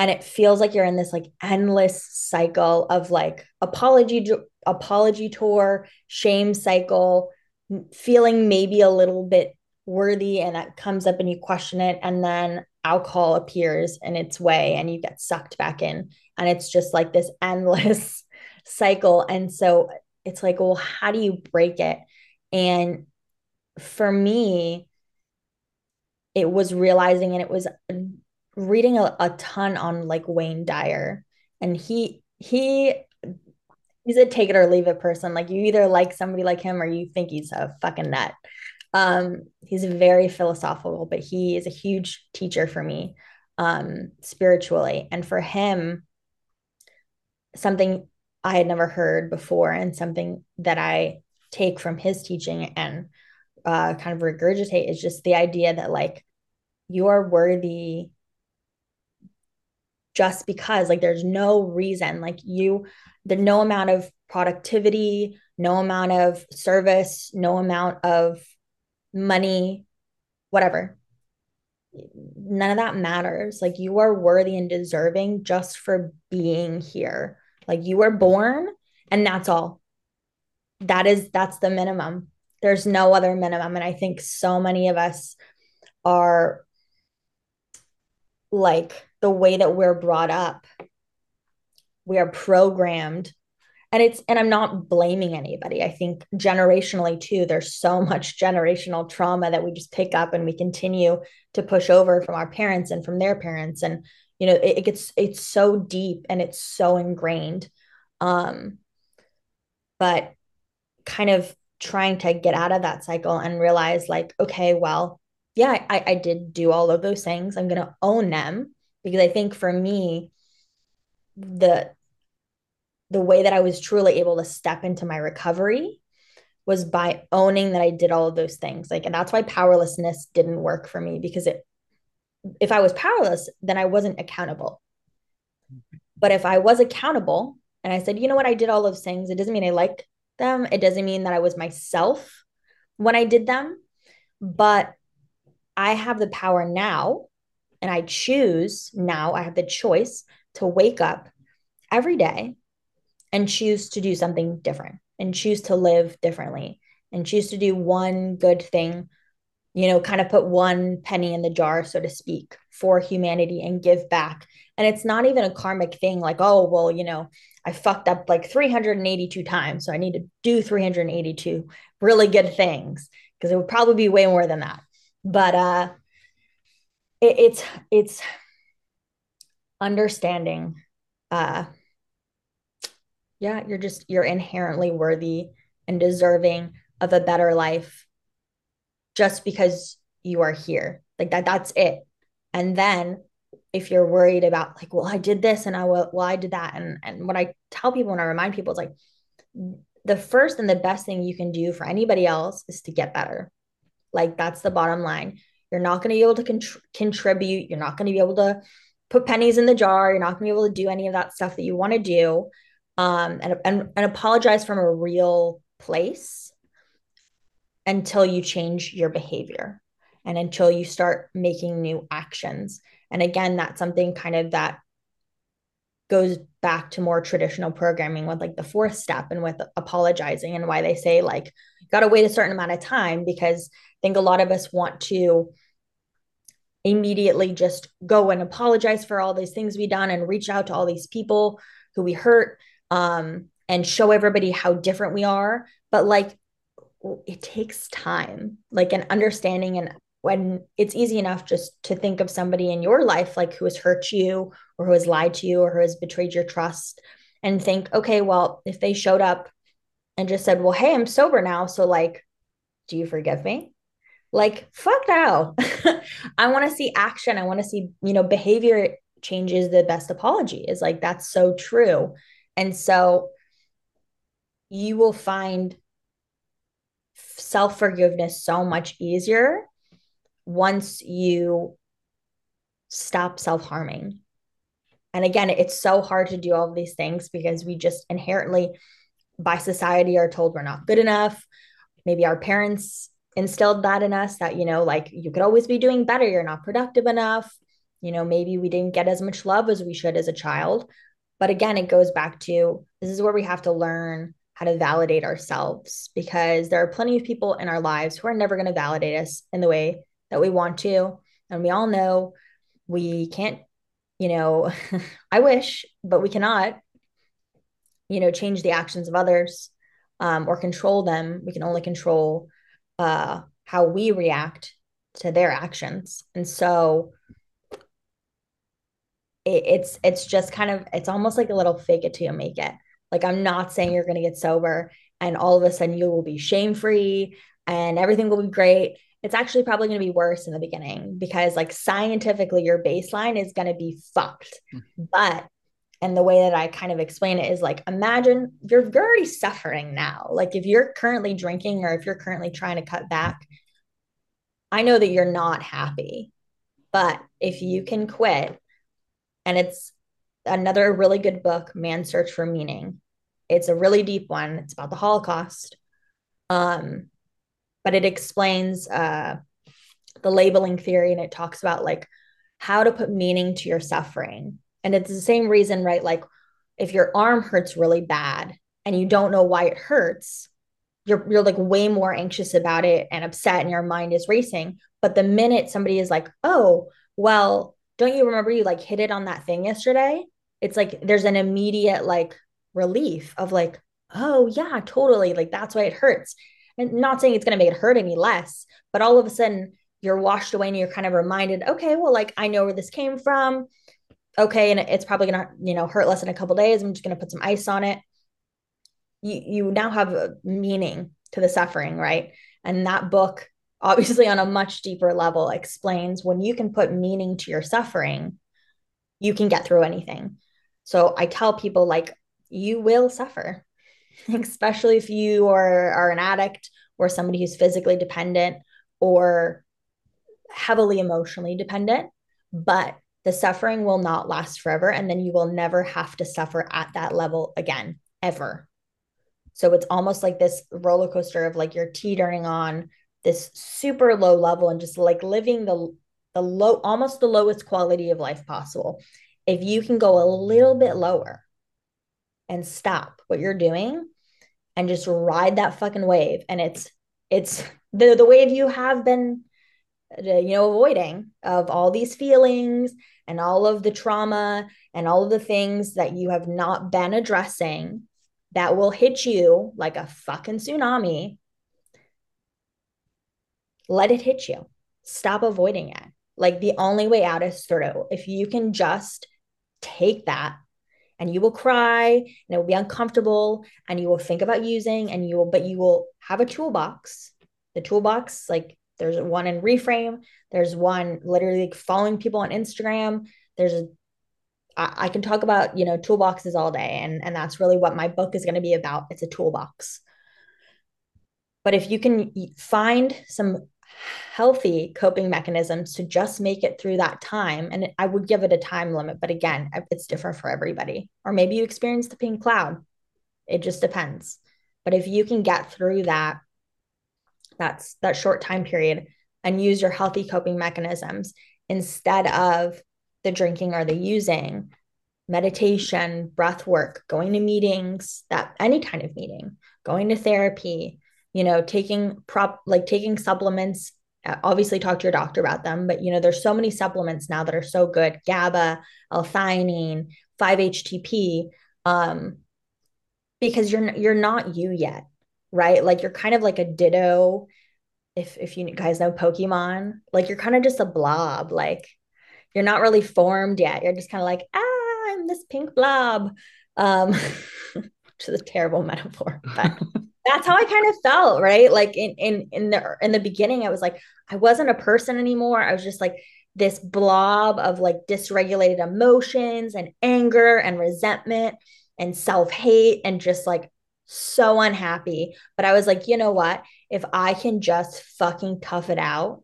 and it feels like you're in this like endless cycle of like apology apology tour shame cycle feeling maybe a little bit worthy and that comes up and you question it and then alcohol appears in its way and you get sucked back in. And it's just like this endless cycle. And so it's like well how do you break it? And for me it was realizing and it was reading a, a ton on like Wayne Dyer. And he he he's a take it or leave it person. Like you either like somebody like him or you think he's a fucking nut. Um he's very philosophical but he is a huge teacher for me um spiritually. And for him something I had never heard before and something that I take from his teaching and uh, kind of regurgitate is just the idea that like you are worthy just because like there's no reason like you there's no amount of productivity no amount of service no amount of money whatever. None of that matters. Like you are worthy and deserving just for being here like you were born and that's all. That is that's the minimum. There's no other minimum and I think so many of us are like the way that we're brought up. We are programmed and it's and i'm not blaming anybody i think generationally too there's so much generational trauma that we just pick up and we continue to push over from our parents and from their parents and you know it, it gets it's so deep and it's so ingrained. Um but kind of trying to get out of that cycle and realize like okay well yeah i i did do all of those things. I'm going to own them because i think for me the the way that i was truly able to step into my recovery was by owning that i did all of those things. Like and that's why powerlessness didn't work for me because it if I was powerless, then I wasn't accountable. But if I was accountable and I said, you know what, I did all those things, it doesn't mean I like them. It doesn't mean that I was myself when I did them. But I have the power now, and I choose now, I have the choice to wake up every day and choose to do something different and choose to live differently and choose to do one good thing you know, kind of put one penny in the jar, so to speak, for humanity and give back. And it's not even a karmic thing like, oh, well, you know, I fucked up like 382 times. So I need to do 382 really good things because it would probably be way more than that. But uh it, it's it's understanding uh yeah, you're just you're inherently worthy and deserving of a better life just because you are here. Like that, that's it. And then if you're worried about like, well, I did this and I will, well, I did that. And and what I tell people and I remind people is like the first and the best thing you can do for anybody else is to get better. Like that's the bottom line. You're not going to be able to con- contribute. You're not going to be able to put pennies in the jar. You're not going to be able to do any of that stuff that you want to do. Um, and, and, and apologize from a real place until you change your behavior and until you start making new actions. And again, that's something kind of that goes back to more traditional programming with like the fourth step and with apologizing and why they say like got to wait a certain amount of time because I think a lot of us want to immediately just go and apologize for all these things we done and reach out to all these people who we hurt um, and show everybody how different we are but like it takes time like an understanding and when it's easy enough just to think of somebody in your life like who has hurt you or who has lied to you or who has betrayed your trust and think okay well if they showed up and just said well hey i'm sober now so like do you forgive me like fuck no. I want to see action. I want to see you know behavior changes the best apology is like that's so true. And so you will find self forgiveness so much easier once you stop self harming. And again, it's so hard to do all these things because we just inherently, by society, are told we're not good enough. Maybe our parents instilled that in us that, you know, like you could always be doing better. You're not productive enough. You know, maybe we didn't get as much love as we should as a child. But again, it goes back to this is where we have to learn how to validate ourselves because there are plenty of people in our lives who are never going to validate us in the way that we want to. And we all know we can't, you know, I wish, but we cannot, you know, change the actions of others um, or control them. We can only control uh, how we react to their actions. And so it, it's it's just kind of it's almost like a little fake it till you make it like, I'm not saying you're going to get sober and all of a sudden you will be shame free and everything will be great. It's actually probably going to be worse in the beginning because, like, scientifically, your baseline is going to be fucked. Mm-hmm. But, and the way that I kind of explain it is like, imagine you're, you're already suffering now. Like, if you're currently drinking or if you're currently trying to cut back, I know that you're not happy. But if you can quit, and it's another really good book, Man's Search for Meaning. It's a really deep one. It's about the Holocaust. Um, but it explains uh, the labeling theory and it talks about like how to put meaning to your suffering. And it's the same reason, right? Like if your arm hurts really bad and you don't know why it hurts, you're you're like way more anxious about it and upset and your mind is racing. But the minute somebody is like, "Oh, well, don't you remember you like hit it on that thing yesterday?" it's like there's an immediate like relief of like, oh yeah, totally. Like that's why it hurts. And not saying it's going to make it hurt any less, but all of a sudden you're washed away and you're kind of reminded, okay, well, like I know where this came from. Okay, and it's probably gonna, you know, hurt less in a couple days. I'm just gonna put some ice on it. You you now have a meaning to the suffering, right? And that book, obviously on a much deeper level, explains when you can put meaning to your suffering, you can get through anything. So I tell people like you will suffer, especially if you are, are an addict or somebody who's physically dependent or heavily emotionally dependent, but the suffering will not last forever. And then you will never have to suffer at that level again, ever. So it's almost like this roller coaster of like you're teetering on this super low level and just like living the the low almost the lowest quality of life possible. If you can go a little bit lower and stop what you're doing and just ride that fucking wave and it's it's the the wave you have been uh, you know avoiding of all these feelings and all of the trauma and all of the things that you have not been addressing that will hit you like a fucking tsunami let it hit you. Stop avoiding it. Like the only way out is through. If you can just take that and you will cry and it will be uncomfortable and you will think about using and you will but you will have a toolbox. The toolbox like there's one in reframe. There's one literally following people on instagram. There's a I, I can talk about you know toolboxes all day and and that's really what my book is going to be about. It's a toolbox. But if you can find some healthy coping mechanisms to just make it through that time. And I would give it a time limit, but again, it's different for everybody. Or maybe you experience the pink cloud. It just depends. But if you can get through that, that's that short time period and use your healthy coping mechanisms instead of the drinking or the using, meditation, breath work, going to meetings, that any kind of meeting, going to therapy, you know, taking prop like taking supplements. Uh, obviously, talk to your doctor about them, but you know, there's so many supplements now that are so good: GABA, L-theanine, 5-HTP, um, because you're you're not you yet, right? Like you're kind of like a ditto. If if you guys know Pokemon, like you're kind of just a blob, like you're not really formed yet. You're just kind of like, ah, I'm this pink blob. Um, which is a terrible metaphor, but that's how I kind of felt, right? Like in in in the in the beginning, I was like, I wasn't a person anymore. I was just like this blob of like dysregulated emotions and anger and resentment and self-hate and just like so unhappy. But I was like, you know what? If I can just fucking tough it out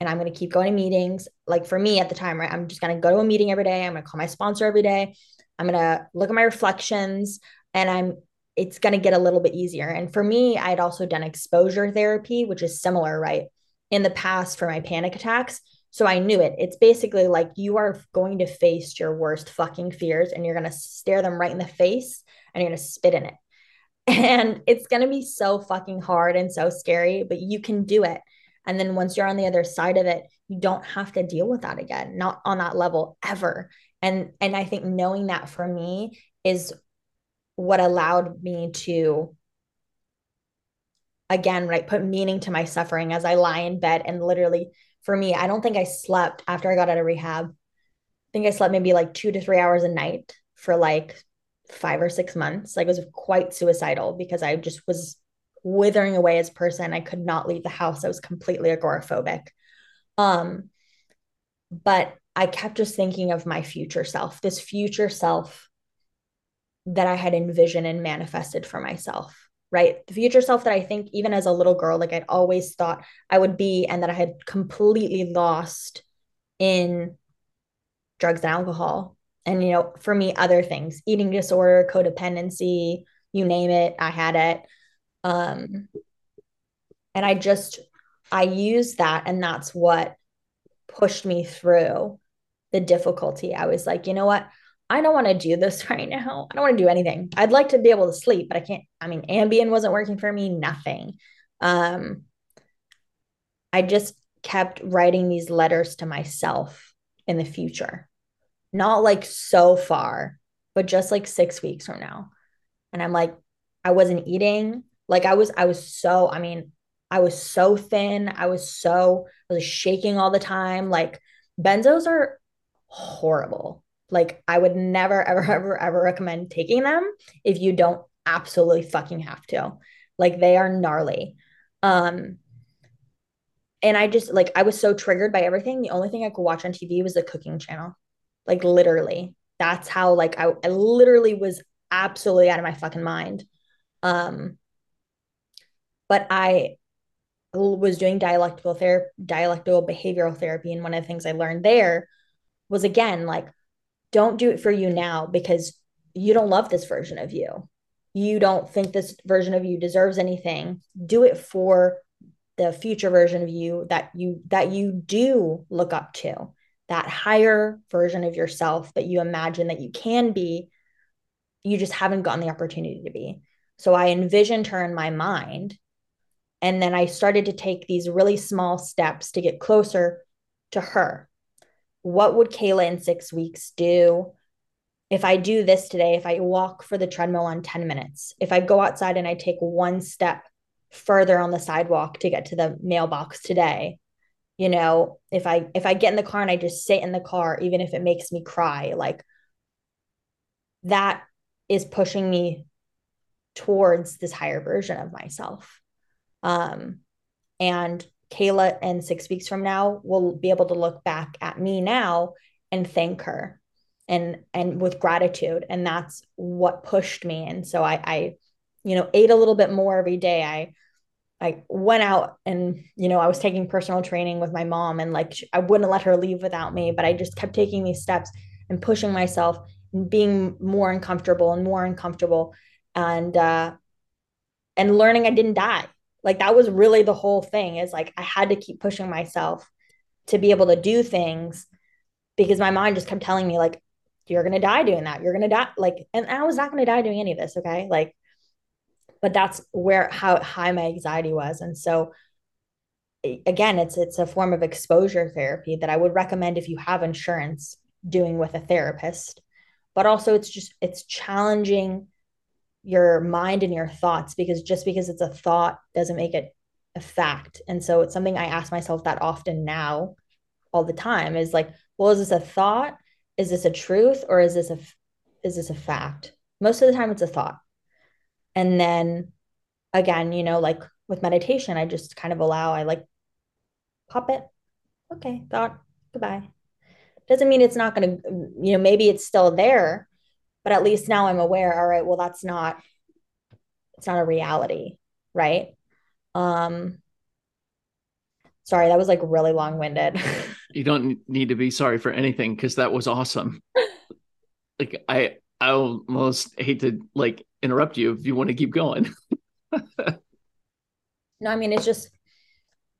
and I'm to keep going to meetings. Like for me at the time, right? I'm just to go to a meeting every day. I'm to call my sponsor every day. I'm to look at my reflections and I'm it's going to get a little bit easier. And for me, I'd also done exposure therapy, which is similar, right? In the past for my panic attacks. So I knew it. It's basically like you are going to face your worst fucking fears and you're going to stare them right in the face and you're going to spit in it. And it's going to be so fucking hard and so scary, but you can do it. And then once you're on the other side of it, you don't have to deal with that again, not on that level ever. And and I think knowing that for me is what allowed me to again right put meaning to my suffering as I lie in bed and literally for me, I don't think I slept after I got out of rehab. I think I slept maybe like 2 to 3 hours a night for like 5 or 6 months. Like it was quite suicidal because I just was withering away as a person. I could not leave the house. I was completely agoraphobic. Um, but I kept just thinking of my future self, this future self that I had envisioned and manifested for myself, right? The future self that I think, even as a little girl, like I'd always thought I would be, and that I had completely lost in drugs and alcohol. And, you know, for me, other things, eating disorder, codependency, you name it, I had it. Um, and I just, I used that, and that's what pushed me through the difficulty. I was like, you know what? I don't want to do this right now. I don't want to do anything. I'd like to be able to sleep, but I can't. I mean, Ambien wasn't working for me, nothing. Um, I just kept writing these letters to myself in the future, not like so far, but just like six weeks from now. And I'm like, I wasn't eating. Like I was, I was so, I mean, I was so thin. I was so, I was shaking all the time. Like benzos are horrible. Like I would never, ever, ever, ever recommend taking them if you don't absolutely fucking have to. Like they are gnarly. Um, and I just like I was so triggered by everything. The only thing I could watch on TV was the cooking channel. Like literally. That's how like I, I literally was absolutely out of my fucking mind. Um but I was doing dialectical therapy, dialectical behavioral therapy. And one of the things I learned there was again, like, don't do it for you now because you don't love this version of you. You don't think this version of you deserves anything. Do it for the future version of you that you that you do look up to that higher version of yourself that you imagine that you can be you just haven't gotten the opportunity to be so i envisioned her in my mind and then I started to take these really small steps to get closer to her. What would Kayla in six weeks do if I do this today? If I walk for the treadmill on 10 minutes, if I go outside and I take one step further on the sidewalk to get to the mailbox today, you know, if I if I get in the car and I just sit in the car, even if it makes me cry, like that is pushing me towards this higher version of myself. Um, and Kayla and six weeks from now will be able to look back at me now and thank her and and with gratitude. And that's what pushed me. And so I I, you know, ate a little bit more every day. I I went out and you know I was taking personal training with my mom and like I wouldn't let her leave without me but I just kept taking these steps and pushing myself and being more uncomfortable and more uncomfortable and uh and learning I didn't die like that was really the whole thing is like I had to keep pushing myself to be able to do things because my mind just kept telling me like you're going to die doing that. You're going to die like and I was not going to die doing any of this okay? Like but that's where how high my anxiety was. And so again it's it's a form of exposure therapy that i would recommend if you have insurance doing with a therapist. But also it's just it's challenging your mind and your thoughts because just because it's a thought doesn't make it a fact. And so it's something i ask myself that often now all the time is like well is this a thought? Is this a truth? Or is this a is this a fact? Most of the time it's a thought. And then again, you know, like with meditation, I just kind of allow, I like pop it. Okay, thought, goodbye. Doesn't mean it's not going to, you know, maybe it's still there, but at least now I'm aware, all right, well, that's not, it's not a reality, right? Um, sorry, that was like really long winded. you don't need to be sorry for anything because that was awesome. like, I, I almost hate to like interrupt you if you want to keep going. no, I mean it's just,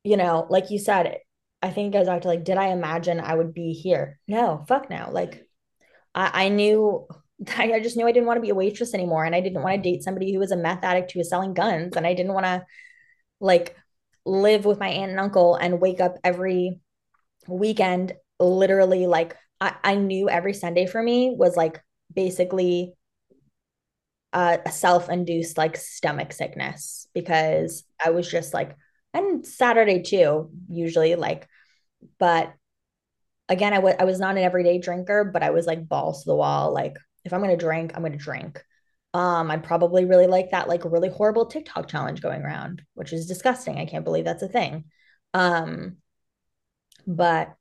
you know, like you said, I think it goes back to like, did I imagine I would be here? No, fuck no. Like I, I knew I just knew I didn't want to be a waitress anymore. And I didn't want to date somebody who was a meth addict who was selling guns. And I didn't want to like live with my aunt and uncle and wake up every weekend literally like I, I knew every Sunday for me was like basically a self-induced like stomach sickness because I was just like and Saturday too usually like but again I was not an everyday drinker but I was like balls to the wall like if I'm gonna drink I'm gonna drink um I'd probably really like that like really horrible TikTok challenge going around which is disgusting I can't believe that's a thing um but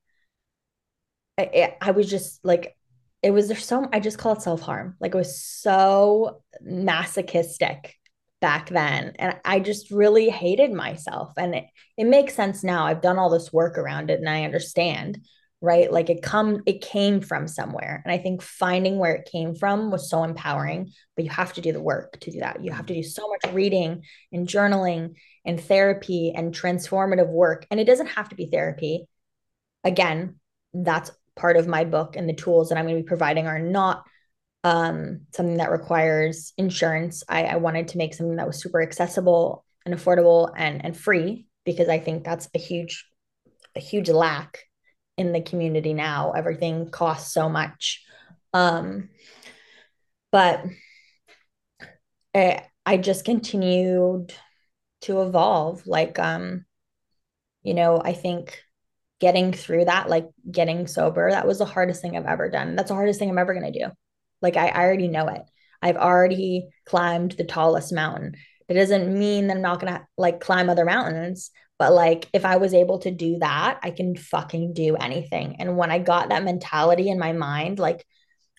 I, I was just like it was there's so I just call it self-harm. Like it was so masochistic back then. And I just really hated myself. And it, it makes sense now. I've done all this work around it and I understand, right? Like it come it came from somewhere. And I think finding where it came from was so empowering, but you have to do the work to do that. You have to do so much reading and journaling and therapy and transformative work. And it doesn't have to be therapy. Again, that's part of my book and the tools that I'm going to be providing are not um, something that requires insurance. I, I wanted to make something that was super accessible and affordable and and free because I think that's a huge a huge lack in the community now. Everything costs so much. Um, but I, I just continued to evolve. Like, um, you know, I think getting through that, like getting sober, that was the hardest thing I've ever done. That's the hardest thing I'm ever going to do. Like, I, I already know it. I've already climbed the tallest mountain. It doesn't mean that I'm not going to like climb other mountains, but like if I was able to do that, I can fucking do anything. And when I got that mentality in my mind, like,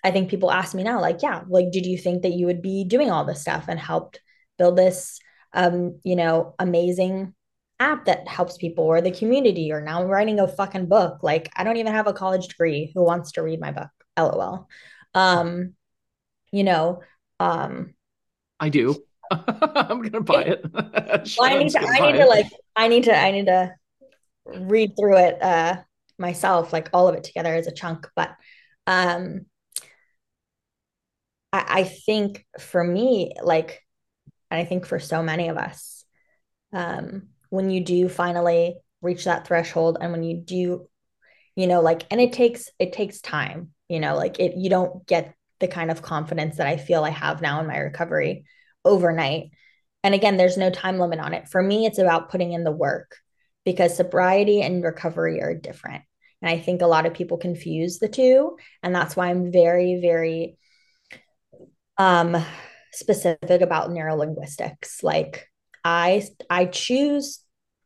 I think people ask me now, like, yeah, like, did you think that you would be doing all this stuff and helped build this, um, you know, amazing app that helps people or the community or now I'm writing a fucking book. Like I don't even have a college degree. Who wants to read my book? LOL. Um, you know, um I do. I'm gonna buy it. well, I need to I need to like I need to I need to read through it uh myself, like all of it together as a chunk. But um I, I think for me, like, and I think for so many of us, um, when you do finally reach that threshold and when you do you know like and it takes it takes time you know like it you don't get the kind of confidence that i feel i have now in my recovery overnight. And again there's no time limit on it. For me it's about putting in the work because sobriety and recovery are different. And i think a lot of people confuse the two. And that's why i'm very very um specific about neurolinguistics. Like i i choose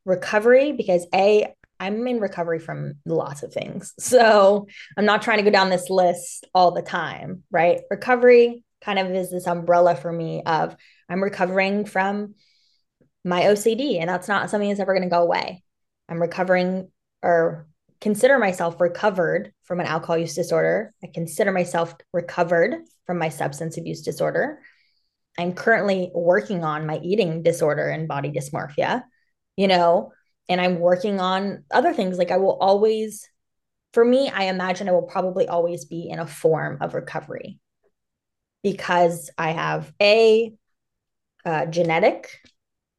recovery because a I'm in recovery from lots of things. So I'm not trying to go down this list all the time, right? Recovery kind of is this umbrella for me of I'm recovering from my OCD, and that's not something that's ever going to go away. I'm recovering or consider myself recovered from an alcohol use disorder. I consider myself recovered from my substance abuse disorder. I'm currently working on my eating disorder and body dysmorphia, you know, and I'm working on other things. Like I will always, for me, I imagine I will probably always be in a form of recovery because I have a, a genetic,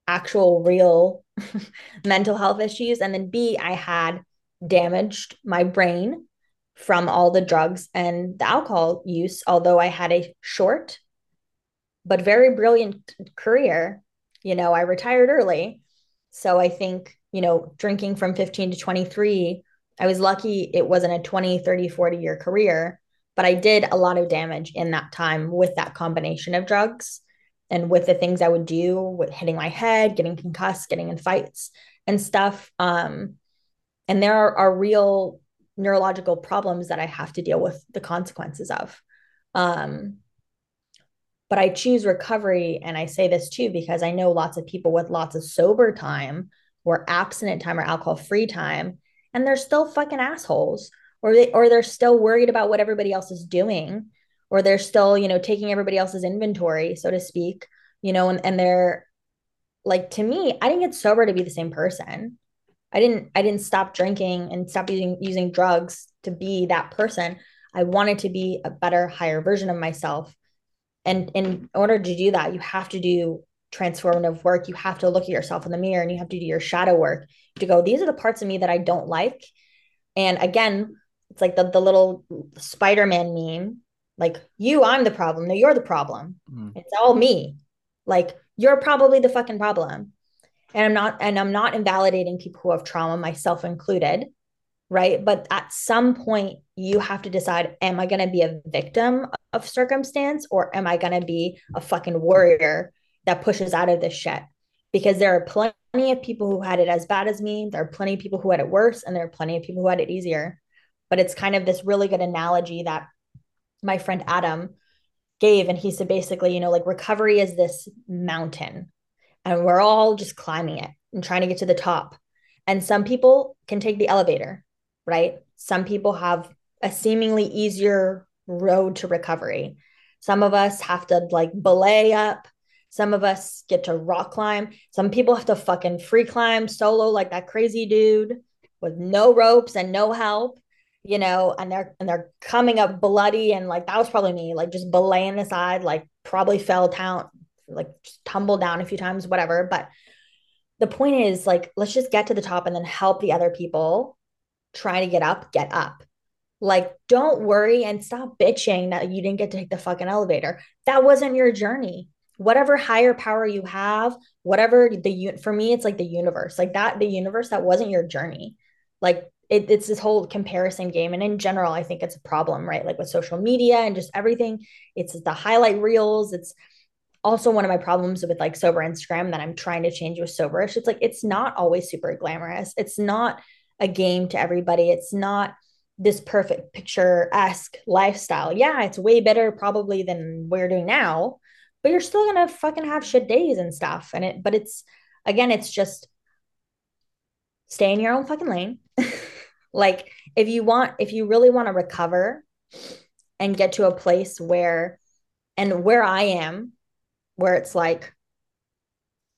actual, real mental health issues. And then B, I had damaged my brain from all the drugs and the alcohol use, although I had a short but very brilliant career. You know, I retired early. So I think, you know, drinking from 15 to 23, I was lucky it wasn't a 20, 30, 40 year career, but I did a lot of damage in that time with that combination of drugs and with the things I would do with hitting my head, getting concussed, getting in fights and stuff. Um, and there are, are real neurological problems that I have to deal with the consequences of. Um, but I choose recovery. And I say this too, because I know lots of people with lots of sober time or abstinent time or alcohol free time, and they're still fucking assholes, or they or they're still worried about what everybody else is doing, or they're still, you know, taking everybody else's inventory, so to speak, you know, and, and they're like to me, I didn't get sober to be the same person. I didn't I didn't stop drinking and stop using using drugs to be that person. I wanted to be a better, higher version of myself. And in order to do that, you have to do transformative work. You have to look at yourself in the mirror and you have to do your shadow work to go, these are the parts of me that I don't like. And again, it's like the, the little Spider-Man meme, like you, I'm the problem. No, you're the problem. Mm. It's all me. Like you're probably the fucking problem and i'm not and i'm not invalidating people who have trauma myself included right but at some point you have to decide am i going to be a victim of circumstance or am i going to be a fucking warrior that pushes out of this shit because there are plenty of people who had it as bad as me there are plenty of people who had it worse and there are plenty of people who had it easier but it's kind of this really good analogy that my friend adam gave and he said basically you know like recovery is this mountain and we're all just climbing it and trying to get to the top. And some people can take the elevator, right? Some people have a seemingly easier road to recovery. Some of us have to like belay up. Some of us get to rock climb. Some people have to fucking free climb solo like that crazy dude with no ropes and no help, you know, and they're and they're coming up bloody and like that was probably me, like just belaying the side, like probably fell down like tumble down a few times, whatever. But the point is like, let's just get to the top and then help the other people try to get up, get up. Like, don't worry and stop bitching that you didn't get to take the fucking elevator. That wasn't your journey. Whatever higher power you have, whatever the for me, it's like the universe, like that, the universe that wasn't your journey. Like it, it's this whole comparison game. And in general, I think it's a problem, right? Like with social media and just everything. It's the highlight reels. It's also one of my problems with like sober Instagram that I'm trying to change with soberish. It's like it's not always super glamorous. It's not a game to everybody. It's not this perfect picture esque lifestyle. Yeah, it's way better probably than we're doing now, but you're still gonna fucking have shit days and stuff. And it, but it's again, it's just stay in your own fucking lane. like if you want, if you really want to recover and get to a place where, and where I am where it's like,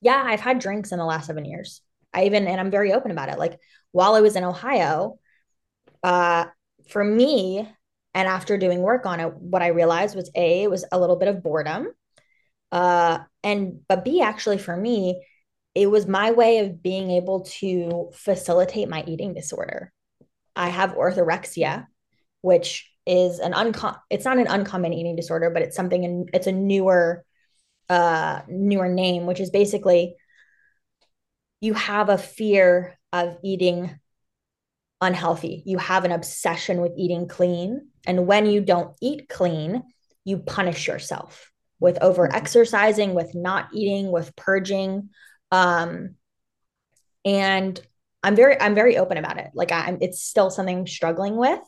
yeah, I've had drinks in the last seven years. I even, and I'm very open about it. Like while I was in Ohio, uh, for me, and after doing work on it, what I realized was A, it was a little bit of boredom. Uh, and, but B, actually for me, it was my way of being able to facilitate my eating disorder. I have orthorexia, which is an uncommon, it's not an uncommon eating disorder, but it's something, and it's a newer uh, newer name, which is basically you have a fear of eating unhealthy. You have an obsession with eating clean. And when you don't eat clean, you punish yourself with over mm-hmm. exercising, with not eating, with purging. Um, and I'm very, I'm very open about it. Like I'm, it's still something I'm struggling with.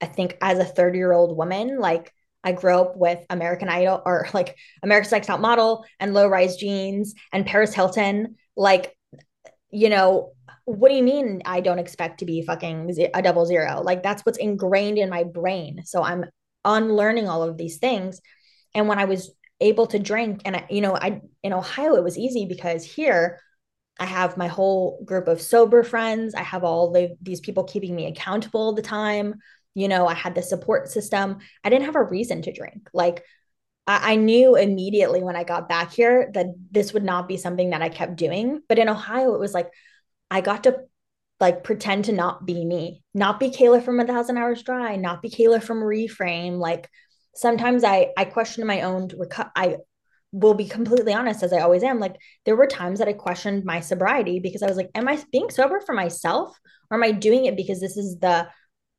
I think as a 30 year old woman, like I grew up with American Idol or like America's Next Top Model and low rise jeans and Paris Hilton. Like, you know, what do you mean I don't expect to be fucking a double zero? Like, that's what's ingrained in my brain. So I'm unlearning all of these things. And when I was able to drink, and I, you know, I in Ohio, it was easy because here I have my whole group of sober friends. I have all the, these people keeping me accountable all the time. You know i had the support system. I didn't have a reason to drink. Like I, I knew immediately when i got back here that this would not be something that i kept doing. But in ohio it was like i got to like pretend to not be me not be kayla from a thousand hours dry not be kayla from reframe. Like sometimes i i question my own reco- i will be completely honest as i always am like there were times that i questioned my sobriety because i was like am i being sober for myself or am i doing it because this is the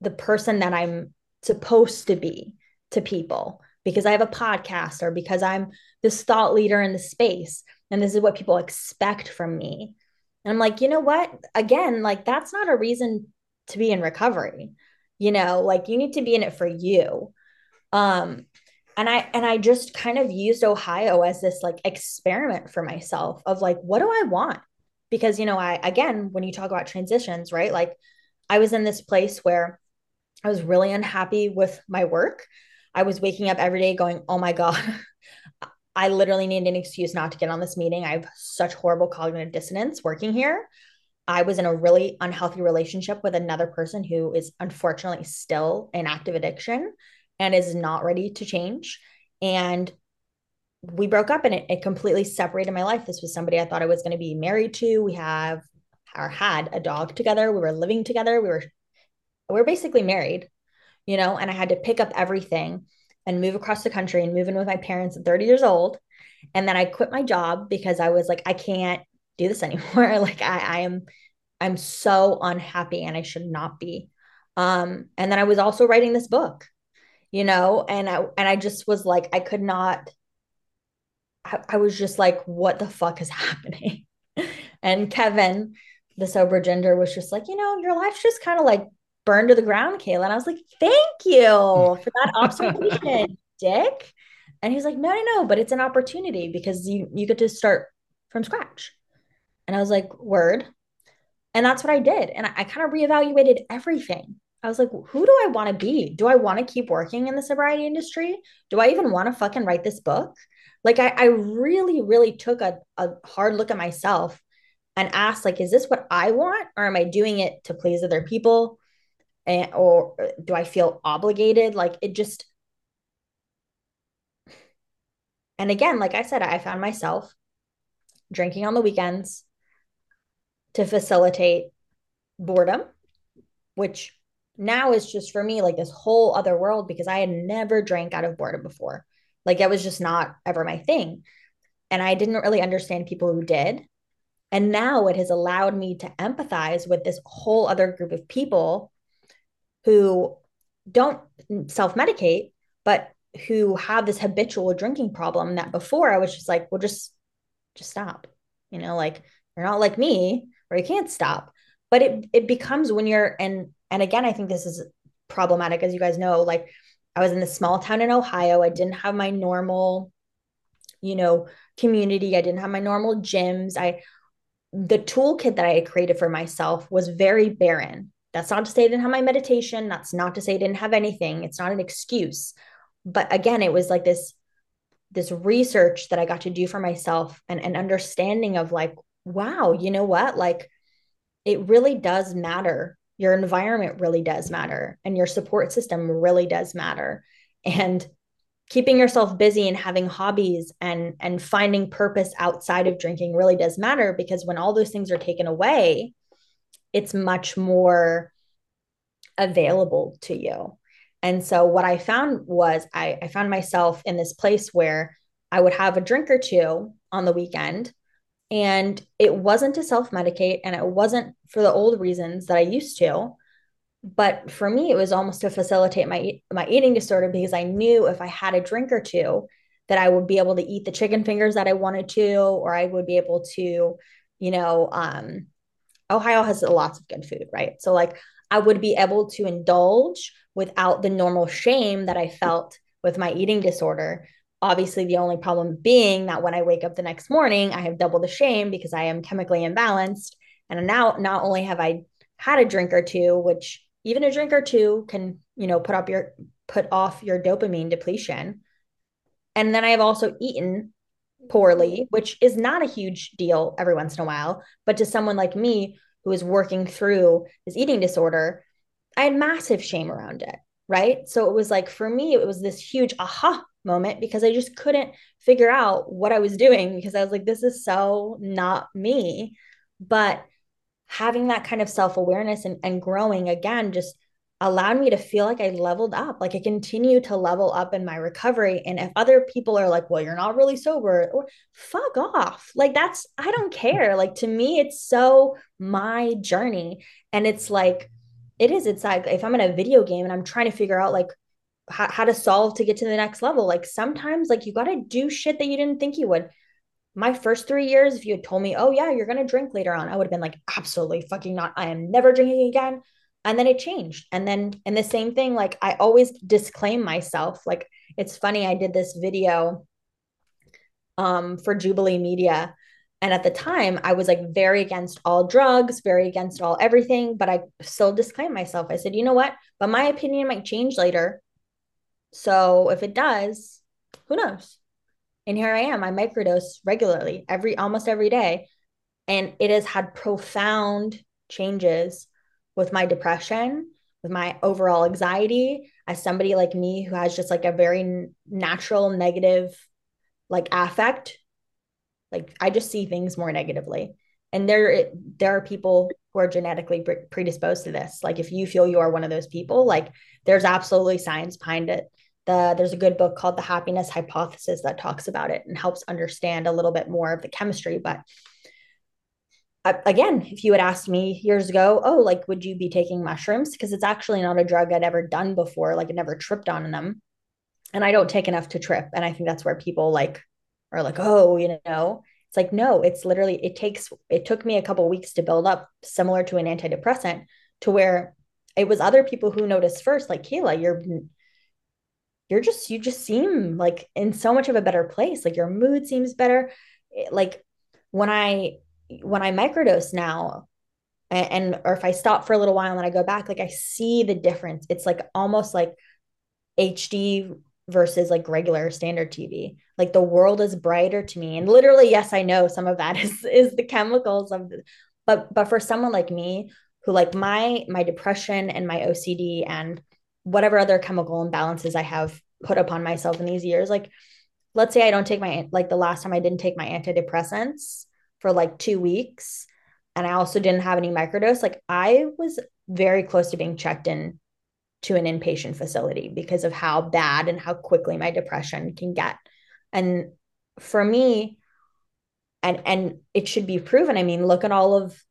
the person that I'm supposed to be to people because I have a podcast or because I'm this thought leader in the space and this is what people expect from me. And I'm like, you know what? Again, like that's not a reason to be in recovery. You know, like you need to be in it for you. Um and I and I just kind of used Ohio as this like experiment for myself of like what do I want? Because you know, I again, when you talk about transitions, right? Like I was in this place where I was really unhappy with my work. I was waking up every day going, oh my God, I literally need an excuse not to get on this meeting. I have such horrible cognitive dissonance working here. I was in a really unhealthy relationship with another person who is unfortunately still in active addiction and is not ready to change. And we broke up and it, it completely separated my life. This was somebody I thought I was going to be married to. We have or had a dog together. We were living together. We were we're basically married, you know, and I had to pick up everything and move across the country and move in with my parents at 30 years old. And then I quit my job because I was like, I can't do this anymore. like I, I am, I'm so unhappy and I should not be. Um, and then I was also writing this book, you know, and I and I just was like, I could not, I, I was just like, what the fuck is happening? and Kevin, the sober gender, was just like, you know, your life's just kind of like burned to the ground, Kayla. And I was like, thank you for that observation, Dick. And he's like, no, no, no, but it's an opportunity because you you get to start from scratch. And I was like, word. And that's what I did. And I, I kind of reevaluated everything. I was like, who do I want to be? Do I want to keep working in the sobriety industry? Do I even want to fucking write this book? Like I, I really, really took a, a hard look at myself and asked, like, is this what I want? Or am I doing it to please other people? and, or eh, do I feel obligated? Like it just, and again, like I said, I found myself drinking on the weekends to facilitate boredom, which now it's just for me like this whole other world because I had never drank out of boredom before. Like that was just not ever my thing. And I didn't really understand people who did. And now it has allowed me to empathize with this whole other group of people who don't self medicate, but who have this habitual drinking problem that before I was just like, well, just, just stop. You know, like you're not like me or you can't stop. But it, it becomes when you're, and, and again, I think this is problematic, as you guys know, like I was in this small town in Ohio. I didn't have my normal, you know, community. I didn't have my normal gyms. I, the toolkit that I created for myself was very barren. That's not to say I didn't have my meditation. That's not to say I didn't have anything. It's not an excuse. But again, it was like this this research that I got to do for myself and an understanding of like, wow, you know what? Like it really does matter. Your environment really does matter and your support system really does matter. And keeping yourself busy and having hobbies and and finding purpose outside of drinking really does matter because when all those things are taken away, it's much more available to you. And so what I found was I, I found myself in this place where I would have a drink or two on the weekend. And it wasn't to self medicate and it wasn't for the old reasons that I used to. But for me, it was almost to facilitate my, my eating disorder because I knew if I had a drink or two, that I would be able to eat the chicken fingers that I wanted to, or I would be able to, you know, um, Ohio has lots of good food, right? So like I would be able to indulge without the normal shame that I felt with my eating disorder. Obviously, the only problem being that when I wake up the next morning, I have double the shame because I am chemically imbalanced. And now, not only have I had a drink or two, which even a drink or two can, you know, put up your put off your dopamine depletion. And then I have also eaten poorly, which is not a huge deal every once in a while. But to someone like me who is working through this eating disorder, I had massive shame around it. Right. So it was like for me, it was this huge aha moment because I just couldn't figure out what I was doing because I was like, this is so not me. But having that kind of self awareness and, and growing again just allowed me to feel like I leveled up. Like I continue to level up in my recovery. And if other people are like, well, you're not really sober, or fuck off. Like that's, I don't care. Like to me, it's so my journey. And it's like, it is, it's like if I'm in a video game and I'm trying to figure out like how, how to solve to get to the next level, like sometimes like you got to do shit that you didn't think you would my first three years, if you had told me, oh, yeah, you're going to drink later on, I would have been like, absolutely fucking not. I am never drinking again. And then it changed. And then, and the same thing, like I always disclaim myself. Like it's funny, I did this video um, for Jubilee Media. And at the time, I was like very against all drugs, very against all everything, but I still disclaimed myself. I said, you know what? But my opinion might change later. So if it does, who knows? And here I am, I microdose regularly, every almost every day. And it has had profound changes with my depression, with my overall anxiety. As somebody like me who has just like a very natural negative like affect, like I just see things more negatively. And there there are people who are genetically predisposed to this. Like if you feel you are one of those people, like there's absolutely science behind it the there's a good book called the happiness hypothesis that talks about it and helps understand a little bit more of the chemistry but uh, again if you had asked me years ago oh like would you be taking mushrooms? Because it's actually not a drug i'd ever done before like i never tripped on them. And i don't take enough to trip and i think that's where people like are like oh you know? It's like no it's literally it takes it took me a couple weeks to build up similar to an antidepressant to where it was other people who noticed first like kayla you're you're just you just seem like in so much of a better place. Like your mood seems better. Eh, like when i when i microdose now and, and or if i stop for a little while and then i go back like i see the difference. It's like almost like hd versus like regular standard tv like the world is brighter to me. And literally yes i know some of that is is the chemicals of the, but but for someone like me who like my my depression and my ocd and whatever other chemical imbalances I have put upon myself in these years. Like, let's say I don't take my, like the last time I didn't take my antidepressants for like two weeks, and I also didn't have any microdose, like I was very close to being checked in to an inpatient facility because of how bad and how quickly my depression can get. And for me, and and it should be proven. I mean, look at all of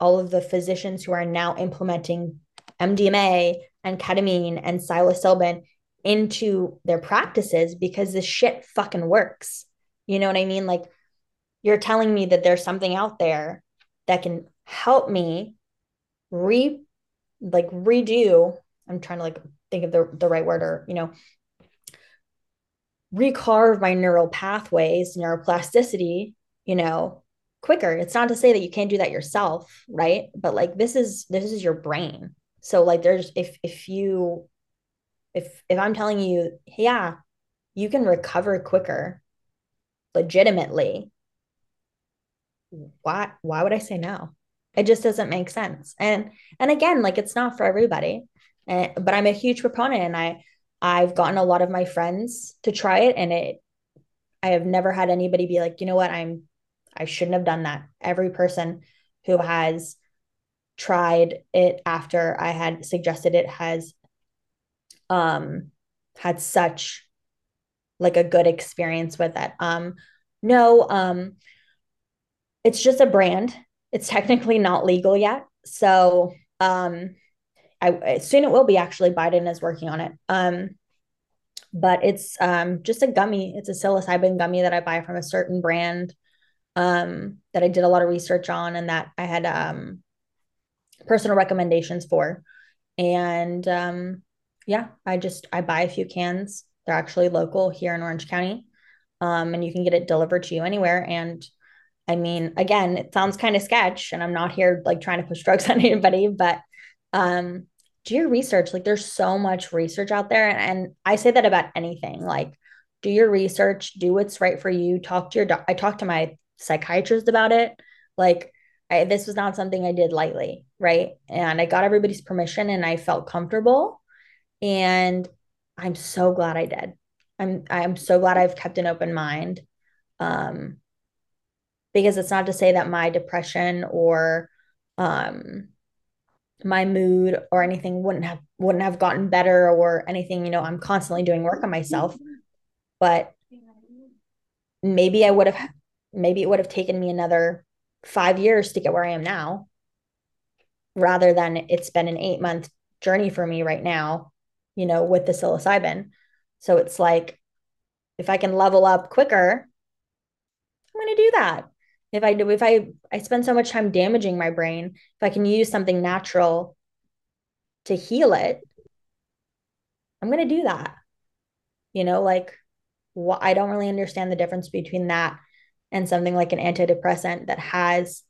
all of the physicians who are now implementing MDMA and ketamine and psilocybin into their practices because this shit fucking works. You know what I mean? Like you're telling me that there's something out there that can help me re like redo. I'm trying to like think of the, the right word or, you know, recarve my neural pathways, neuroplasticity, you know, quicker. It's not to say that you can't do that yourself, right? But like this is this is your brain. So like there's if if you if if I'm telling you, yeah, you can recover quicker legitimately, why why would I say no? It just doesn't make sense. And and again, like it's not for everybody. And, but I'm a huge proponent and I I've gotten a lot of my friends to try it and it I have never had anybody be like, you know what, I'm I shouldn't have done that. Every person who has tried it after I had suggested it has um had such like a good experience with it. Um no, um it's just a brand. It's technically not legal yet. So um I soon it will be actually Biden is working on it. Um but it's um just a gummy. It's a psilocybin gummy that I buy from a certain brand um that I did a lot of research on and that I had um personal recommendations for. And um, yeah, I just I buy a few cans They're actually local here in Orange County. Um, and you can get it delivered to you anywhere. And I mean, again, it sounds kind of sketch, and I'm not here like trying to push drugs on anybody, but um, do your research. Like, there's so much research out there, and, and I say that about anything. Like, do your research, do what's right for you. Talk to your. doc- I talked to my psychiatrist about it. Like, I, this was not something I did lightly, right? And I got everybody's permission, and I felt comfortable, and I'm so glad I did. I'm I'm so glad I've kept an open mind. Um, because it's not to say that my depression or um my mood or anything wouldn't have wouldn't have gotten better or anything you know i'm constantly doing work on myself but maybe i would have maybe it would have taken me another five years to get where i am now rather than it's been an eight month journey for me right now you know with the psilocybin so it's like if i can level up quicker i'm going to do that if I do, if I I spend so much time damaging my brain, if I can use something natural to heal it, I'm gonna do that. You know, like what I don't really understand the difference between that and something like an antidepressant that has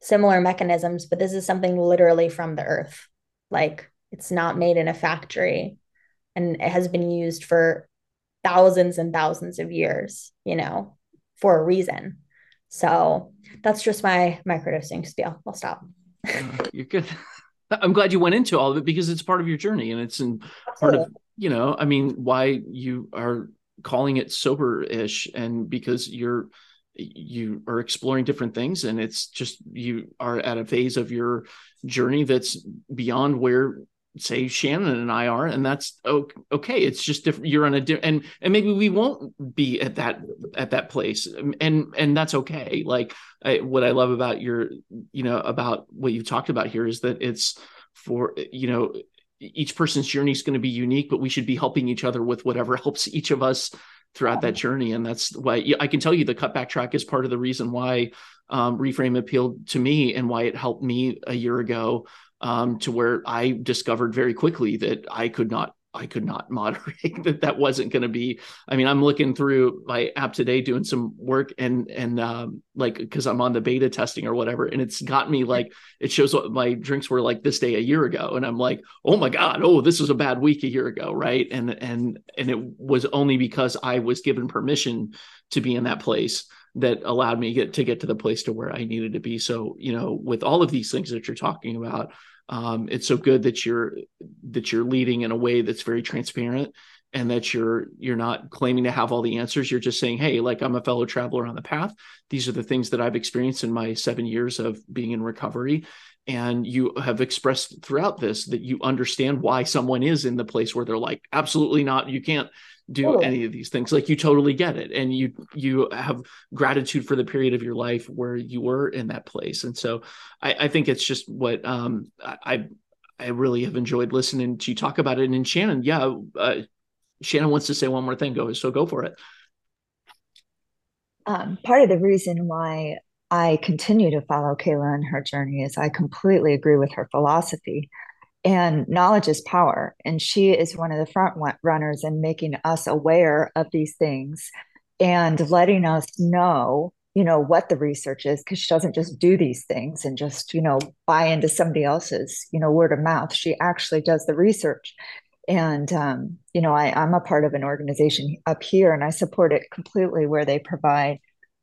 similar mechanisms, but this is something literally from the earth. Like it's not made in a factory and it has been used for thousands and thousands of years, you know, for a reason. So that's just my microdosing spiel. I'll stop. you're good. I'm glad you went into all of it because it's part of your journey and it's in part of, you know, I mean, why you are calling it sober-ish and because you're you are exploring different things and it's just you are at a phase of your journey that's beyond where say Shannon and I are, and that's okay. It's just different. You're on a different, and and maybe we won't be at that at that place, um, and and that's okay. Like I, what I love about your, you know, about what you've talked about here is that it's for you know each person's journey is going to be unique, but we should be helping each other with whatever helps each of us throughout that journey. And that's why I can tell you the cutback track is part of the reason why um, reframe appealed to me and why it helped me a year ago um, to where I discovered very quickly that I could not I could not moderate that that wasn't going to be I mean I'm looking through my app today doing some work and and um like cuz I'm on the beta testing or whatever and it's got me like it shows what my drinks were like this day a year ago and I'm like oh my god oh this was a bad week a year ago right? And and and it was only because I was given permission to be in that place that allowed me get to get to the place to where I needed to be. So you know with all of these things that you're talking about um, it's so good that you're that you're leading in a way that's very transparent and that you're you're not claiming to have all the answers. You're just saying hey like i'm a fellow traveler on the path. These are the things that i've experienced in my seven years of being in recovery. And you have expressed throughout this that you understand why someone is in the place where they're like absolutely not. You can't do oh. any of these things. Like you totally get it. And you you have gratitude for the period of your life where you were in that place. And so i, I think it's just what um i i really have enjoyed listening to you talk about it. And shannon yeah uh, shannon wants to say one more thing. Go so go for it. Um, part of the reason why i continue to follow kayla in her journey is i completely agree with her philosophy and knowledge is power and she is one of the front runners in making us aware of these things and letting us know you know what the research is because she doesn't just do these things and just you know buy into somebody else's you know word of mouth. She actually does the research. And um, you know I, i'm a part of an organization up here and i support it completely where they provide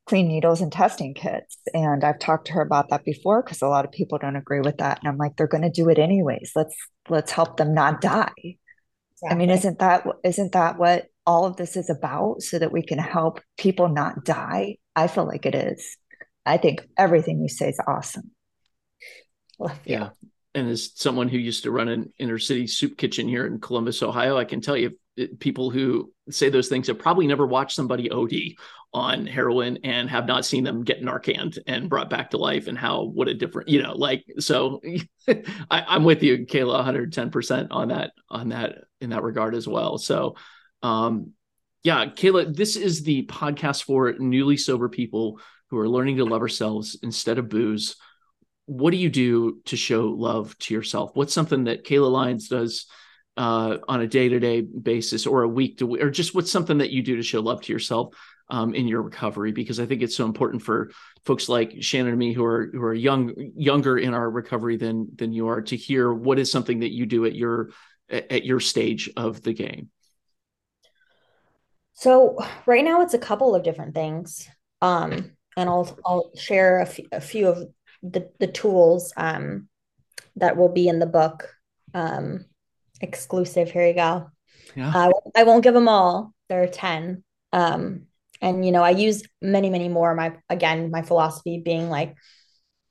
clean needles and testing kits. And I've talked to her about that before because a lot of people don't agree with that. And I'm like, they're going to do it anyways. Let's let's help them not die. Exactly. I mean, isn't that isn't that what all of this is about? So that we can help people not die. I feel like it is. I think everything you say is awesome. yeah. And as someone who used to run an inner city soup kitchen here in Columbus, Ohio, I can tell you people who say those things have probably never watched somebody OD on heroin and have not seen them get Narcaned and brought back to life and how what a different you know like so I, am with you Kayla 110 percent on that on that in that regard as well. So um yeah Kayla this is the podcast for newly sober people who are learning to love ourselves instead of booze. What do you do to show love to yourself? What's something that Kayla Lyons does uh, on a day to day basis or a week to or just what's something that you do to show love to yourself um, in your recovery? Because I think it's so important for folks like Shannon and me who are who are young younger in our recovery than than you are to hear what is something that you do at your at your stage of the game. So right now it's a couple of different things. Um, and I'll I'll share a, f- a few of the the tools um, that will be in the book. Exclusive. Here you go. Yeah. Uh, I won't give them all. There are ten. Um, and you know, I use many, many more. My again, my philosophy being like,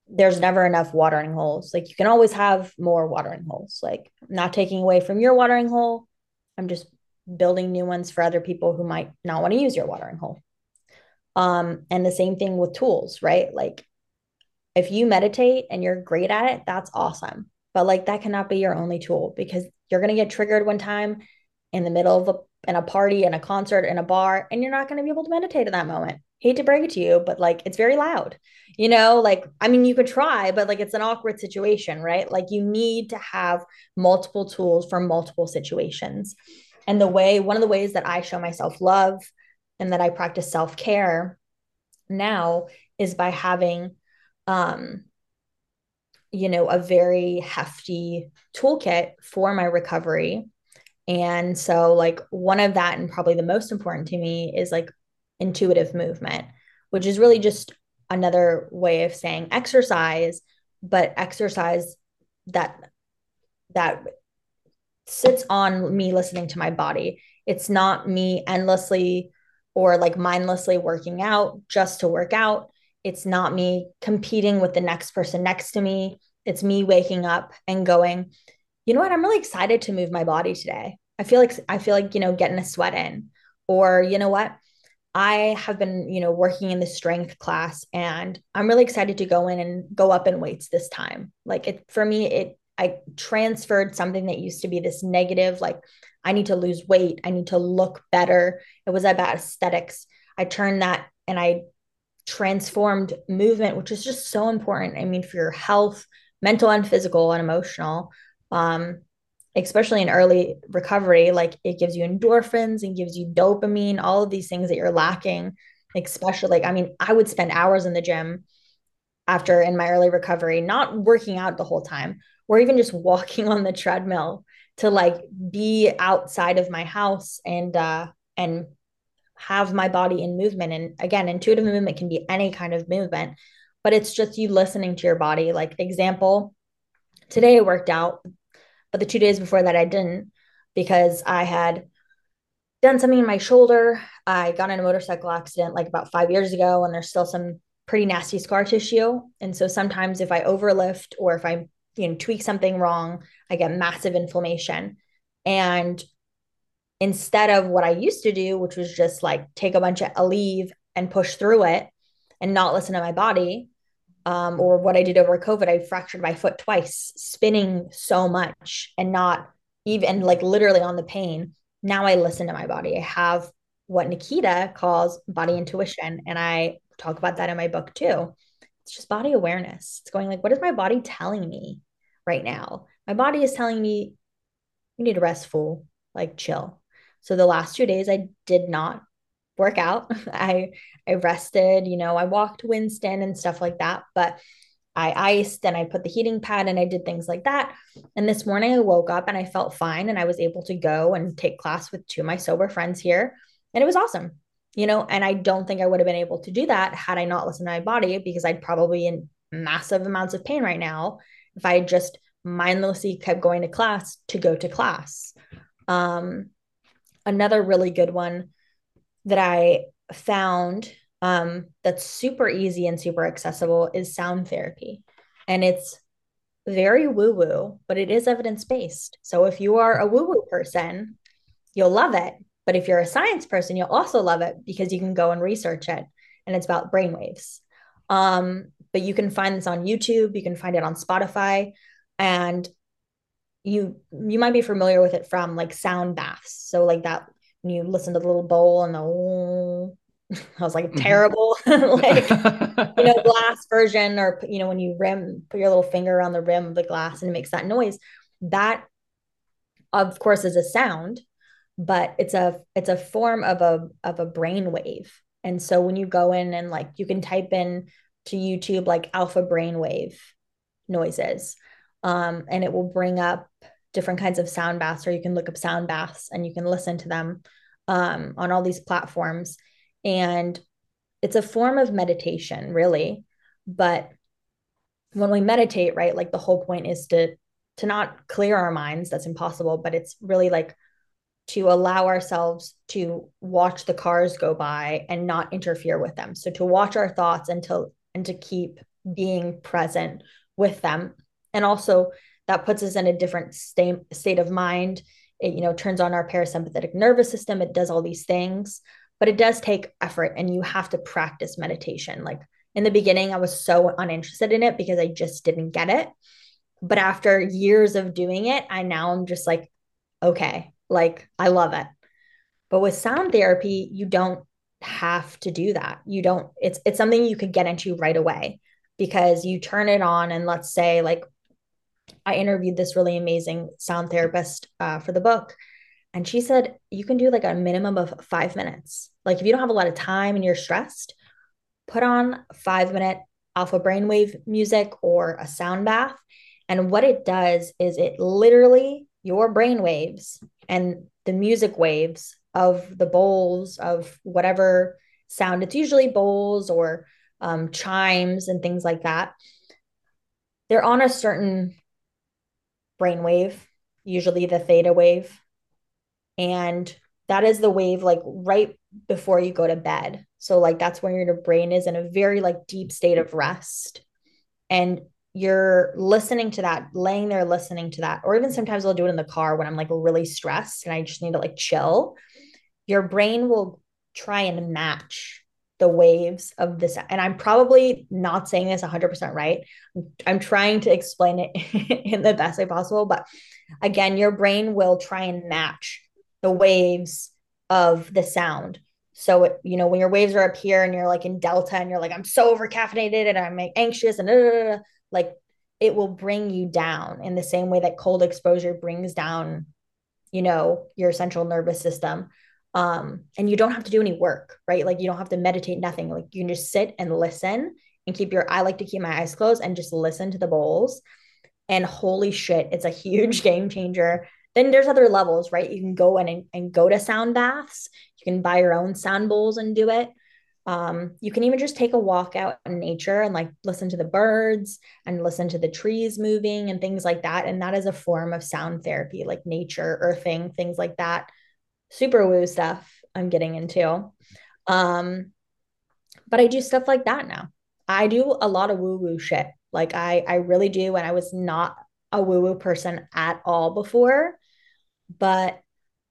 there's never enough watering holes. Like you can always have more watering holes. Like not taking away from your watering hole. I'm just building new ones for other people who might not want to use your watering hole. Um, and the same thing with tools, right? Like if you meditate and you're great at it, that's awesome. But like that cannot be your only tool because you're going to get triggered one time in the middle of a in a party in a concert in a bar and you're not going to be able to meditate in that moment. Hate to break it to you, but like it's very loud. You know, like I mean you could try, but like it's an awkward situation, right? Like you need to have multiple tools for multiple situations. And the way one of the ways that I show myself love and that I practice self care now is by having, um, you know, a very hefty toolkit for my recovery. And so, like, one of that, and probably the most important to me, is like intuitive movement, which is really just another way of saying exercise, but exercise that that sits on me listening to my body. It's not me endlessly or like mindlessly working out just to work out. It's not me competing with the next person next to me. It's me waking up and going, you know what? I'm really excited to move my body today. I feel like I feel like, you know, getting a sweat in. Or, you know what? I have been, you know, working in the strength class and I'm really excited to go in and go up in weights this time. Like it for me, it I transferred something that used to be this negative, like I need to lose weight. I need to look better. It was about aesthetics. I turned that and I transformed movement, which is just so important. I mean, for your health, mental and physical and emotional, um, especially in early recovery, like it gives you endorphins and gives you dopamine, all of these things that you're lacking. Especially, like, I mean, I would spend hours in the gym after in my early recovery, not working out the whole time, or even just walking on the treadmill to like be outside of my house and uh and have my body in movement. And again intuitive movement can be any kind of movement but it's just you listening to your body. Like example today i worked out but the two days before that i didn't because i had done something in my shoulder. I got in a motorcycle accident like about five years ago and there's still some pretty nasty scar tissue. And so sometimes if i overlift or if i you know tweak something wrong i get massive inflammation. And instead of what i used to do which was just like take a bunch of Aleve and push through it and not listen to my body um, or what i did over covid i fractured my foot twice spinning so much and not even like literally on the pain. Now i listen to my body. I have what nikita calls body intuition and i talk about that in my book too. It's just body awareness. It's going like what is my body telling me right now. My body is telling me you need to rest full, like chill. So the last two days I did not work out. I I rested, you know, I walked Winston and stuff like that, but I iced and I put the heating pad and I did things like that. And this morning I woke up and I felt fine and I was able to go and take class with two of my sober friends here. And it was awesome, you know. And I don't think I would have been able to do that had I not listened to my body because I'd probably in massive amounts of pain right now if I just mindlessly kept going to class to go to class. Um, another really good one that I found um, that's super easy and super accessible is sound therapy. And it's very woo woo, but it is evidence based. So if you are a woo woo person, you'll love it. But if you're a science person, you'll also love it because you can go and research it and it's about brainwaves. Um, but you can find this on YouTube, you can find it on Spotify, and you you might be familiar with it from like sound baths. So like that when you listen to the little bowl and the I was like mm-hmm. terrible, like you know, glass version, or you know, when you rim, put your little finger on the rim of the glass and it makes that noise. That of course is a sound, but it's a it's a form of a of a brain wave. And so when you go in and like you can type in to YouTube like alpha brainwave noises, um, and it will bring up different kinds of sound baths, or you can look up sound baths and you can listen to them um, on all these platforms. And it's a form of meditation, really. But when we meditate, right, like the whole point is to to not clear our minds. That's impossible, but it's really like to allow ourselves to watch the cars go by and not interfere with them. So to watch our thoughts and to and to keep being present with them. And also that puts us in a different state state of mind. It you know turns on our parasympathetic nervous system. It does all these things, but it does take effort and you have to practice meditation. Like in the beginning I was so uninterested in it because I just didn't get it. But after years of doing it, I now I'm just like okay, like I love it. But with sound therapy, you don't have to do that. You don't it's it's something you could get into right away because you turn it on and let's say like I interviewed this really amazing sound therapist uh, for the book and she said you can do like a minimum of 5 minutes. Like if you don't have a lot of time and you're stressed, put on 5 minute alpha brainwave music or a sound bath and what it does is it literally your brain waves and the music waves of the bowls of whatever sound. It's usually bowls or um, chimes and things like that. They're on a certain brain wave, usually the theta wave. And that is the wave like right before you go to bed. So like that's when your brain is in a very like deep state of rest. And you're listening to that, laying there listening to that, or even sometimes I'll do it in the car when I'm like really stressed and I just need to like chill. Your brain will try and match the waves of this. And I'm probably not saying this 100% right. I'm trying to explain it in the best way possible. But again, your brain will try and match the waves of the sound. So, it, you know, when your waves are up here and you're like in delta and you're like, I'm so over caffeinated and I'm anxious and like it will bring you down in the same way that cold exposure brings down you know your central nervous system um and you don't have to do any work right? Like you don't have to meditate nothing. Like you can just sit and listen and keep your i like to keep my eyes closed and just listen to the bowls. And holy shit it's a huge game changer. Then there's other levels right? You can go in and, and go to sound baths. You can buy your own sound bowls and do it. Um, you can even just take a walk out in nature and like listen to the birds and listen to the trees moving and things like that. And that is a form of sound therapy, like nature, earthing, things like that. Super woo stuff I'm getting into. Um, but I do stuff like that now. I do a lot of woo woo shit. Like I, I really do. And I was not a woo woo person at all before, but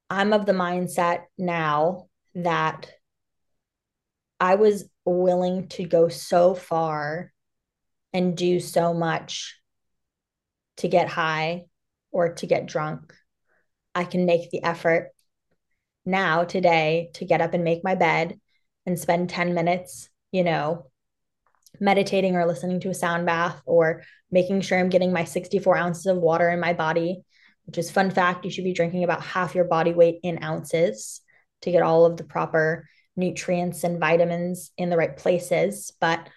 I'm of the mindset now that I was willing to go so far and do so much to get high or to get drunk. I can make the effort now, today, to get up and make my bed and spend 10 minutes, you know, meditating or listening to a sound bath or making sure I'm getting my 64 ounces of water in my body, which is fun fact. You should be drinking about half your body weight in ounces to get all of the proper nutrients and vitamins in the right places. But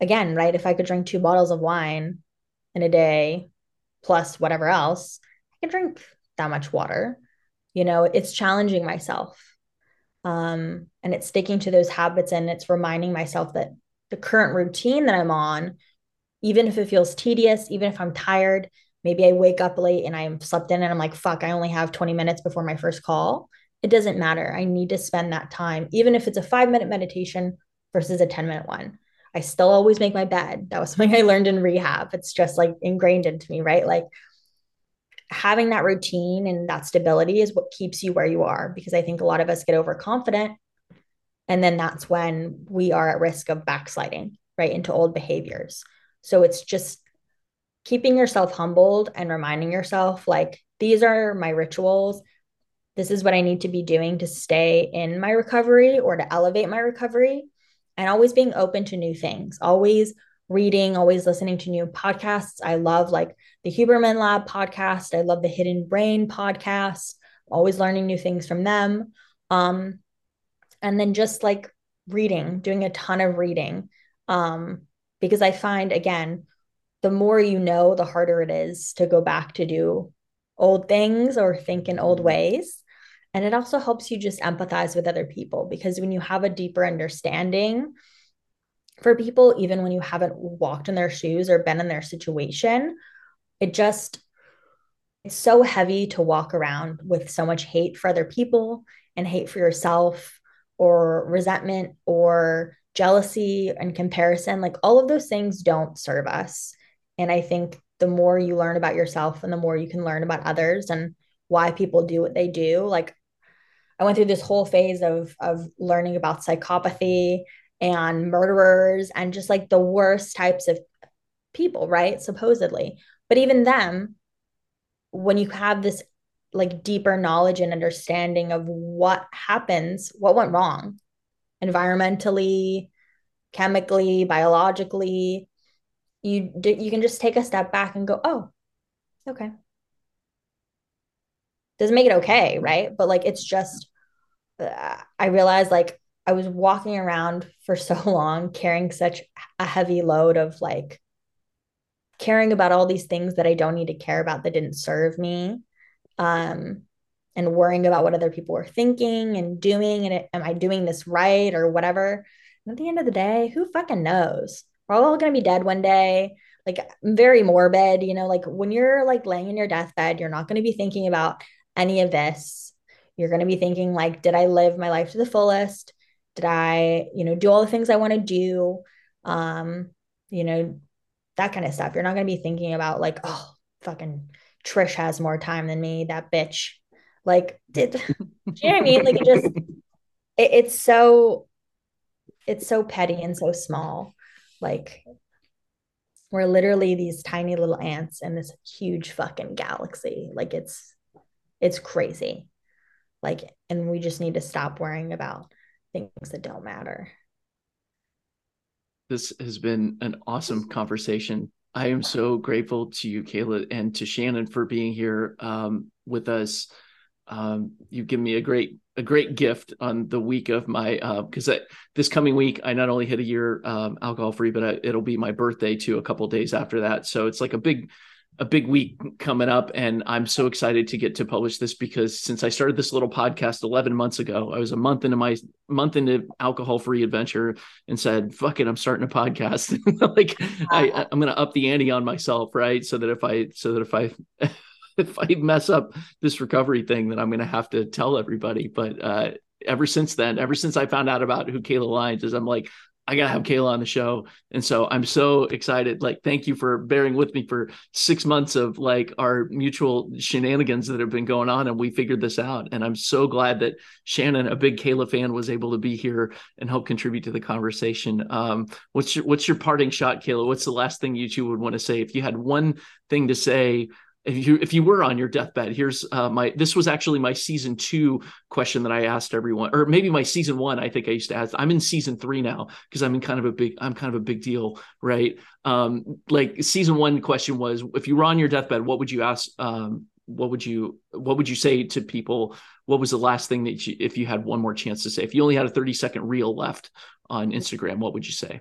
again, right, if I could drink two bottles of wine in a day plus whatever else, I can drink that much water. You know, it's challenging myself. Um, and it's sticking to those habits and it's reminding myself that the current routine that I'm on, even if it feels tedious, even if I'm tired, maybe I wake up late and I'm slept in and I'm like, fuck, I only have 20 minutes before my first call it doesn't matter. I need to spend that time, even if it's a five minute meditation versus a 10 minute one. I still always make my bed. That was something I learned in rehab. It's just like ingrained into me, right? Like having that routine and that stability is what keeps you where you are because I think a lot of us get overconfident. And then that's when we are at risk of backsliding, right, into old behaviors. So it's just keeping yourself humbled and reminding yourself, like, these are my rituals this is what I need to be doing to stay in my recovery or to elevate my recovery. And always being open to new things, always reading, always listening to new podcasts. I love like the Huberman Lab podcast. I love the Hidden Brain podcast. Always learning new things from them. Um, and then just like reading, doing a ton of reading. Um, because I find again, the more you know, the harder it is to go back to do old things or think in old ways. And it also helps you just empathize with other people because when you have a deeper understanding for people, even when you haven't walked in their shoes or been in their situation, it just, it's so heavy to walk around with so much hate for other people and hate for yourself or resentment or jealousy and comparison. Like all of those things don't serve us. And I think the more you learn about yourself and the more you can learn about others and why people do what they do, like I went through this whole phase of of learning about psychopathy and murderers and just like the worst types of people, right? Supposedly. But even them, when you have this like deeper knowledge and understanding of what happens, what went wrong environmentally, chemically, biologically, you you can just take a step back and go, "Oh, okay." Doesn't make it okay, right? But like it's just uh, I realized like I was walking around for so long carrying such a heavy load of like caring about all these things that I don't need to care about that didn't serve me um, and worrying about what other people were thinking and doing. And am I doing this right or whatever? And at the end of the day, who fucking knows? We're all going to be dead one day. Like, very morbid, you know, like when you're like laying in your deathbed, you're not going to be thinking about any of this. You're going to be thinking, like, did I live my life to the fullest? Did I, you know, do all the things I want to do? Um, you know, that kind of stuff. You're not going to be thinking about, like, oh, fucking Trish has more time than me, that bitch. Like, did you know what I mean? Like, it just, it, it's so, it's so petty and so small. Like, we're literally these tiny little ants in this huge fucking galaxy. Like, it's, it's crazy. Like, and we just need to stop worrying about things that don't matter. This has been an awesome conversation. I am so grateful to you, Kayla, and to Shannon for being here um, with us. Um, you've given me a great a great gift on the week of my because uh, this coming week I not only hit a year um, alcohol free, but I, it'll be my birthday too. A couple days after that, so it's like a big a big week coming up and i'm so excited to get to publish this because since i started this little podcast 11 months ago i was a month into my month into alcohol free adventure and said fuck it i'm starting a podcast. Like I, i'm going to up the ante on myself right? So that if i so that if i if i mess up this recovery thing then i'm going to have to tell everybody. But uh ever since then, ever since I found out about who Kayla Lyons is, I'm like, I gotta have Kayla on the show. And so I'm so excited. Like, thank you for bearing with me for six months of like our mutual shenanigans that have been going on. And we figured this out. And I'm so glad that Shannon, a big Kayla fan, was able to be here and help contribute to the conversation. Um, what's your what's your parting shot, Kayla? What's the last thing you two would want to say? If you had one thing to say if you if you were on your deathbed here's uh, my this was actually my season two question that i asked everyone or maybe my season one i think i used to ask i'm in season three now because i'm in kind of a big i'm kind of a big deal right? Um like season one question was if you were on your deathbed what would you ask um what would you what would you say to people? What was the last thing that you if you had one more chance to say? If you only had a 30 second reel left on instagram what would you say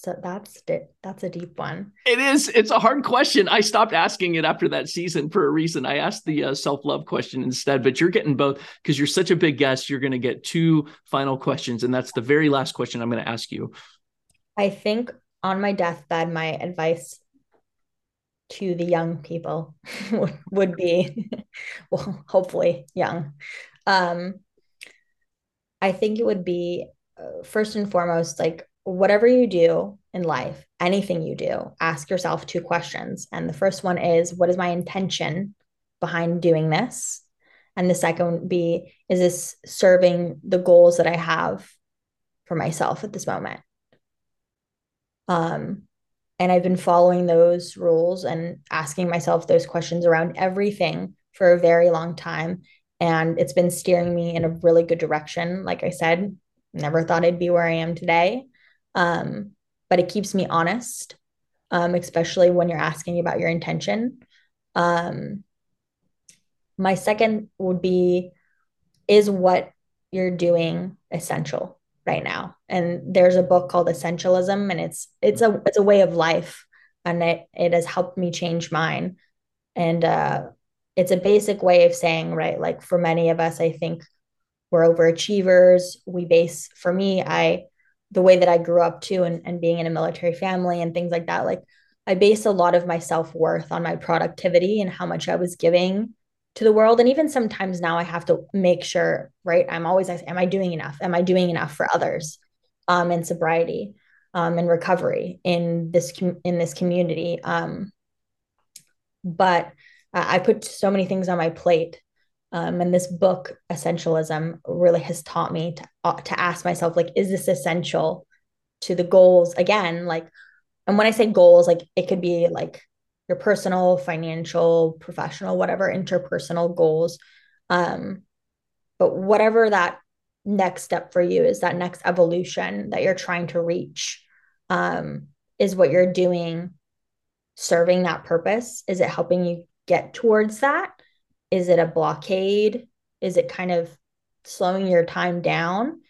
so that's that's a deep one. It is. It's a hard question. I stopped asking it after that season for a reason. I asked the uh, self love question instead, but you're getting both because you're such a big guest. You're going to get two final questions, and that's the very last question I'm going to ask you. I think on my deathbed, my advice to the young people would be, well, hopefully young. Um, I think it would be uh, first and foremost like whatever you do in life, anything you do, ask yourself two questions. And the first one is, what is my intention behind doing this? And the second would be, is this serving the goals that I have for myself at this moment? Um, and I've been following those rules and asking myself those questions around everything for a very long time. And it's been steering me in a really good direction. Like I said, never thought I'd be where I am today Um, but it keeps me honest, um, especially when you're asking about your intention. Um, my second would be is what you're doing essential right now? And there's a book called Essentialism, and it's it's a it's a way of life, and it it has helped me change mine. And uh, it's a basic way of saying, right, like for many of us, I think we're overachievers. We base, for me, I, the way that I grew up too, and, and being in a military family and things like that, like I base a lot of my self worth on my productivity and how much I was giving to the world. And even sometimes now I have to make sure, right? I'm always, am I doing enough? Am I doing enough for others um, in sobriety um, and recovery in this, in this community? Um, but I put so many things on my plate. Um, and this book, Essentialism, really has taught me to, uh, to ask myself, like, is this essential to the goals? Again, like, and when I say goals, like, it could be like your personal, financial, professional, whatever interpersonal goals. Um, but whatever that next step for you is, that next evolution that you're trying to reach, um, is what you're doing serving that purpose? Is it helping you get towards that? Is it a blockade? Is it kind of slowing your time down?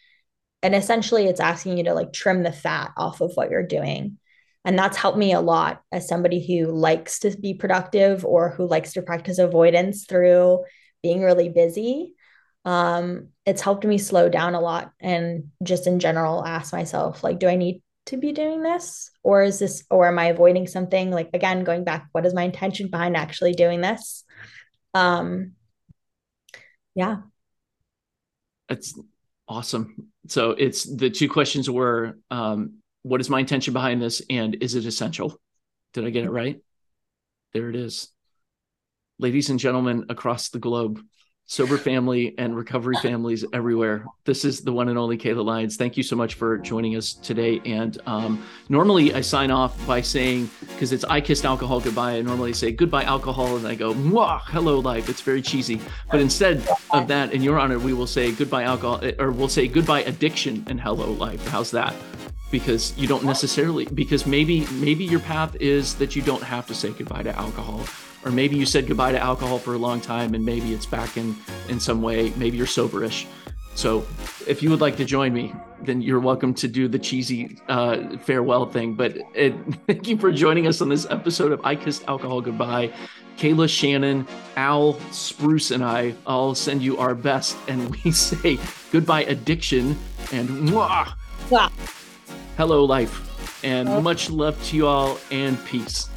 And essentially, it's asking you to like trim the fat off of what you're doing. And that's helped me a lot as somebody who likes to be productive or who likes to practice avoidance through being really busy. Um, it's helped me slow down a lot and just in general ask myself, like, do I need to be doing this? Or is this, or am I avoiding something? Like, again, going back, what is my intention behind actually doing this? Um, yeah. That's awesome. So it's the two questions were um, what is my intention behind this and is it essential? Did I get it right? There it is. Ladies and gentlemen across the globe, sober family and recovery families everywhere. This is the one and only Kayla Lyons. Thank you so much for joining us today. And um, normally I sign off by saying, because it's I kissed alcohol goodbye, I normally say goodbye alcohol and I go, Mwah, hello life. It's very cheesy. But instead of that, in your honor, we will say goodbye alcohol, or we'll say goodbye addiction and hello life. How's that? because you don't necessarily because maybe maybe your path is that you don't have to say goodbye to alcohol or maybe you said goodbye to alcohol for a long time and maybe it's back in in some way. Maybe you're soberish. So if you would like to join me then you're welcome to do the cheesy uh, farewell thing. But it, thank you for joining us on this episode of i kissed alcohol goodbye. Kayla shannon Owl spruce and i all send you our best and we say goodbye addiction and mwah, wow. hello life and much love to you all and peace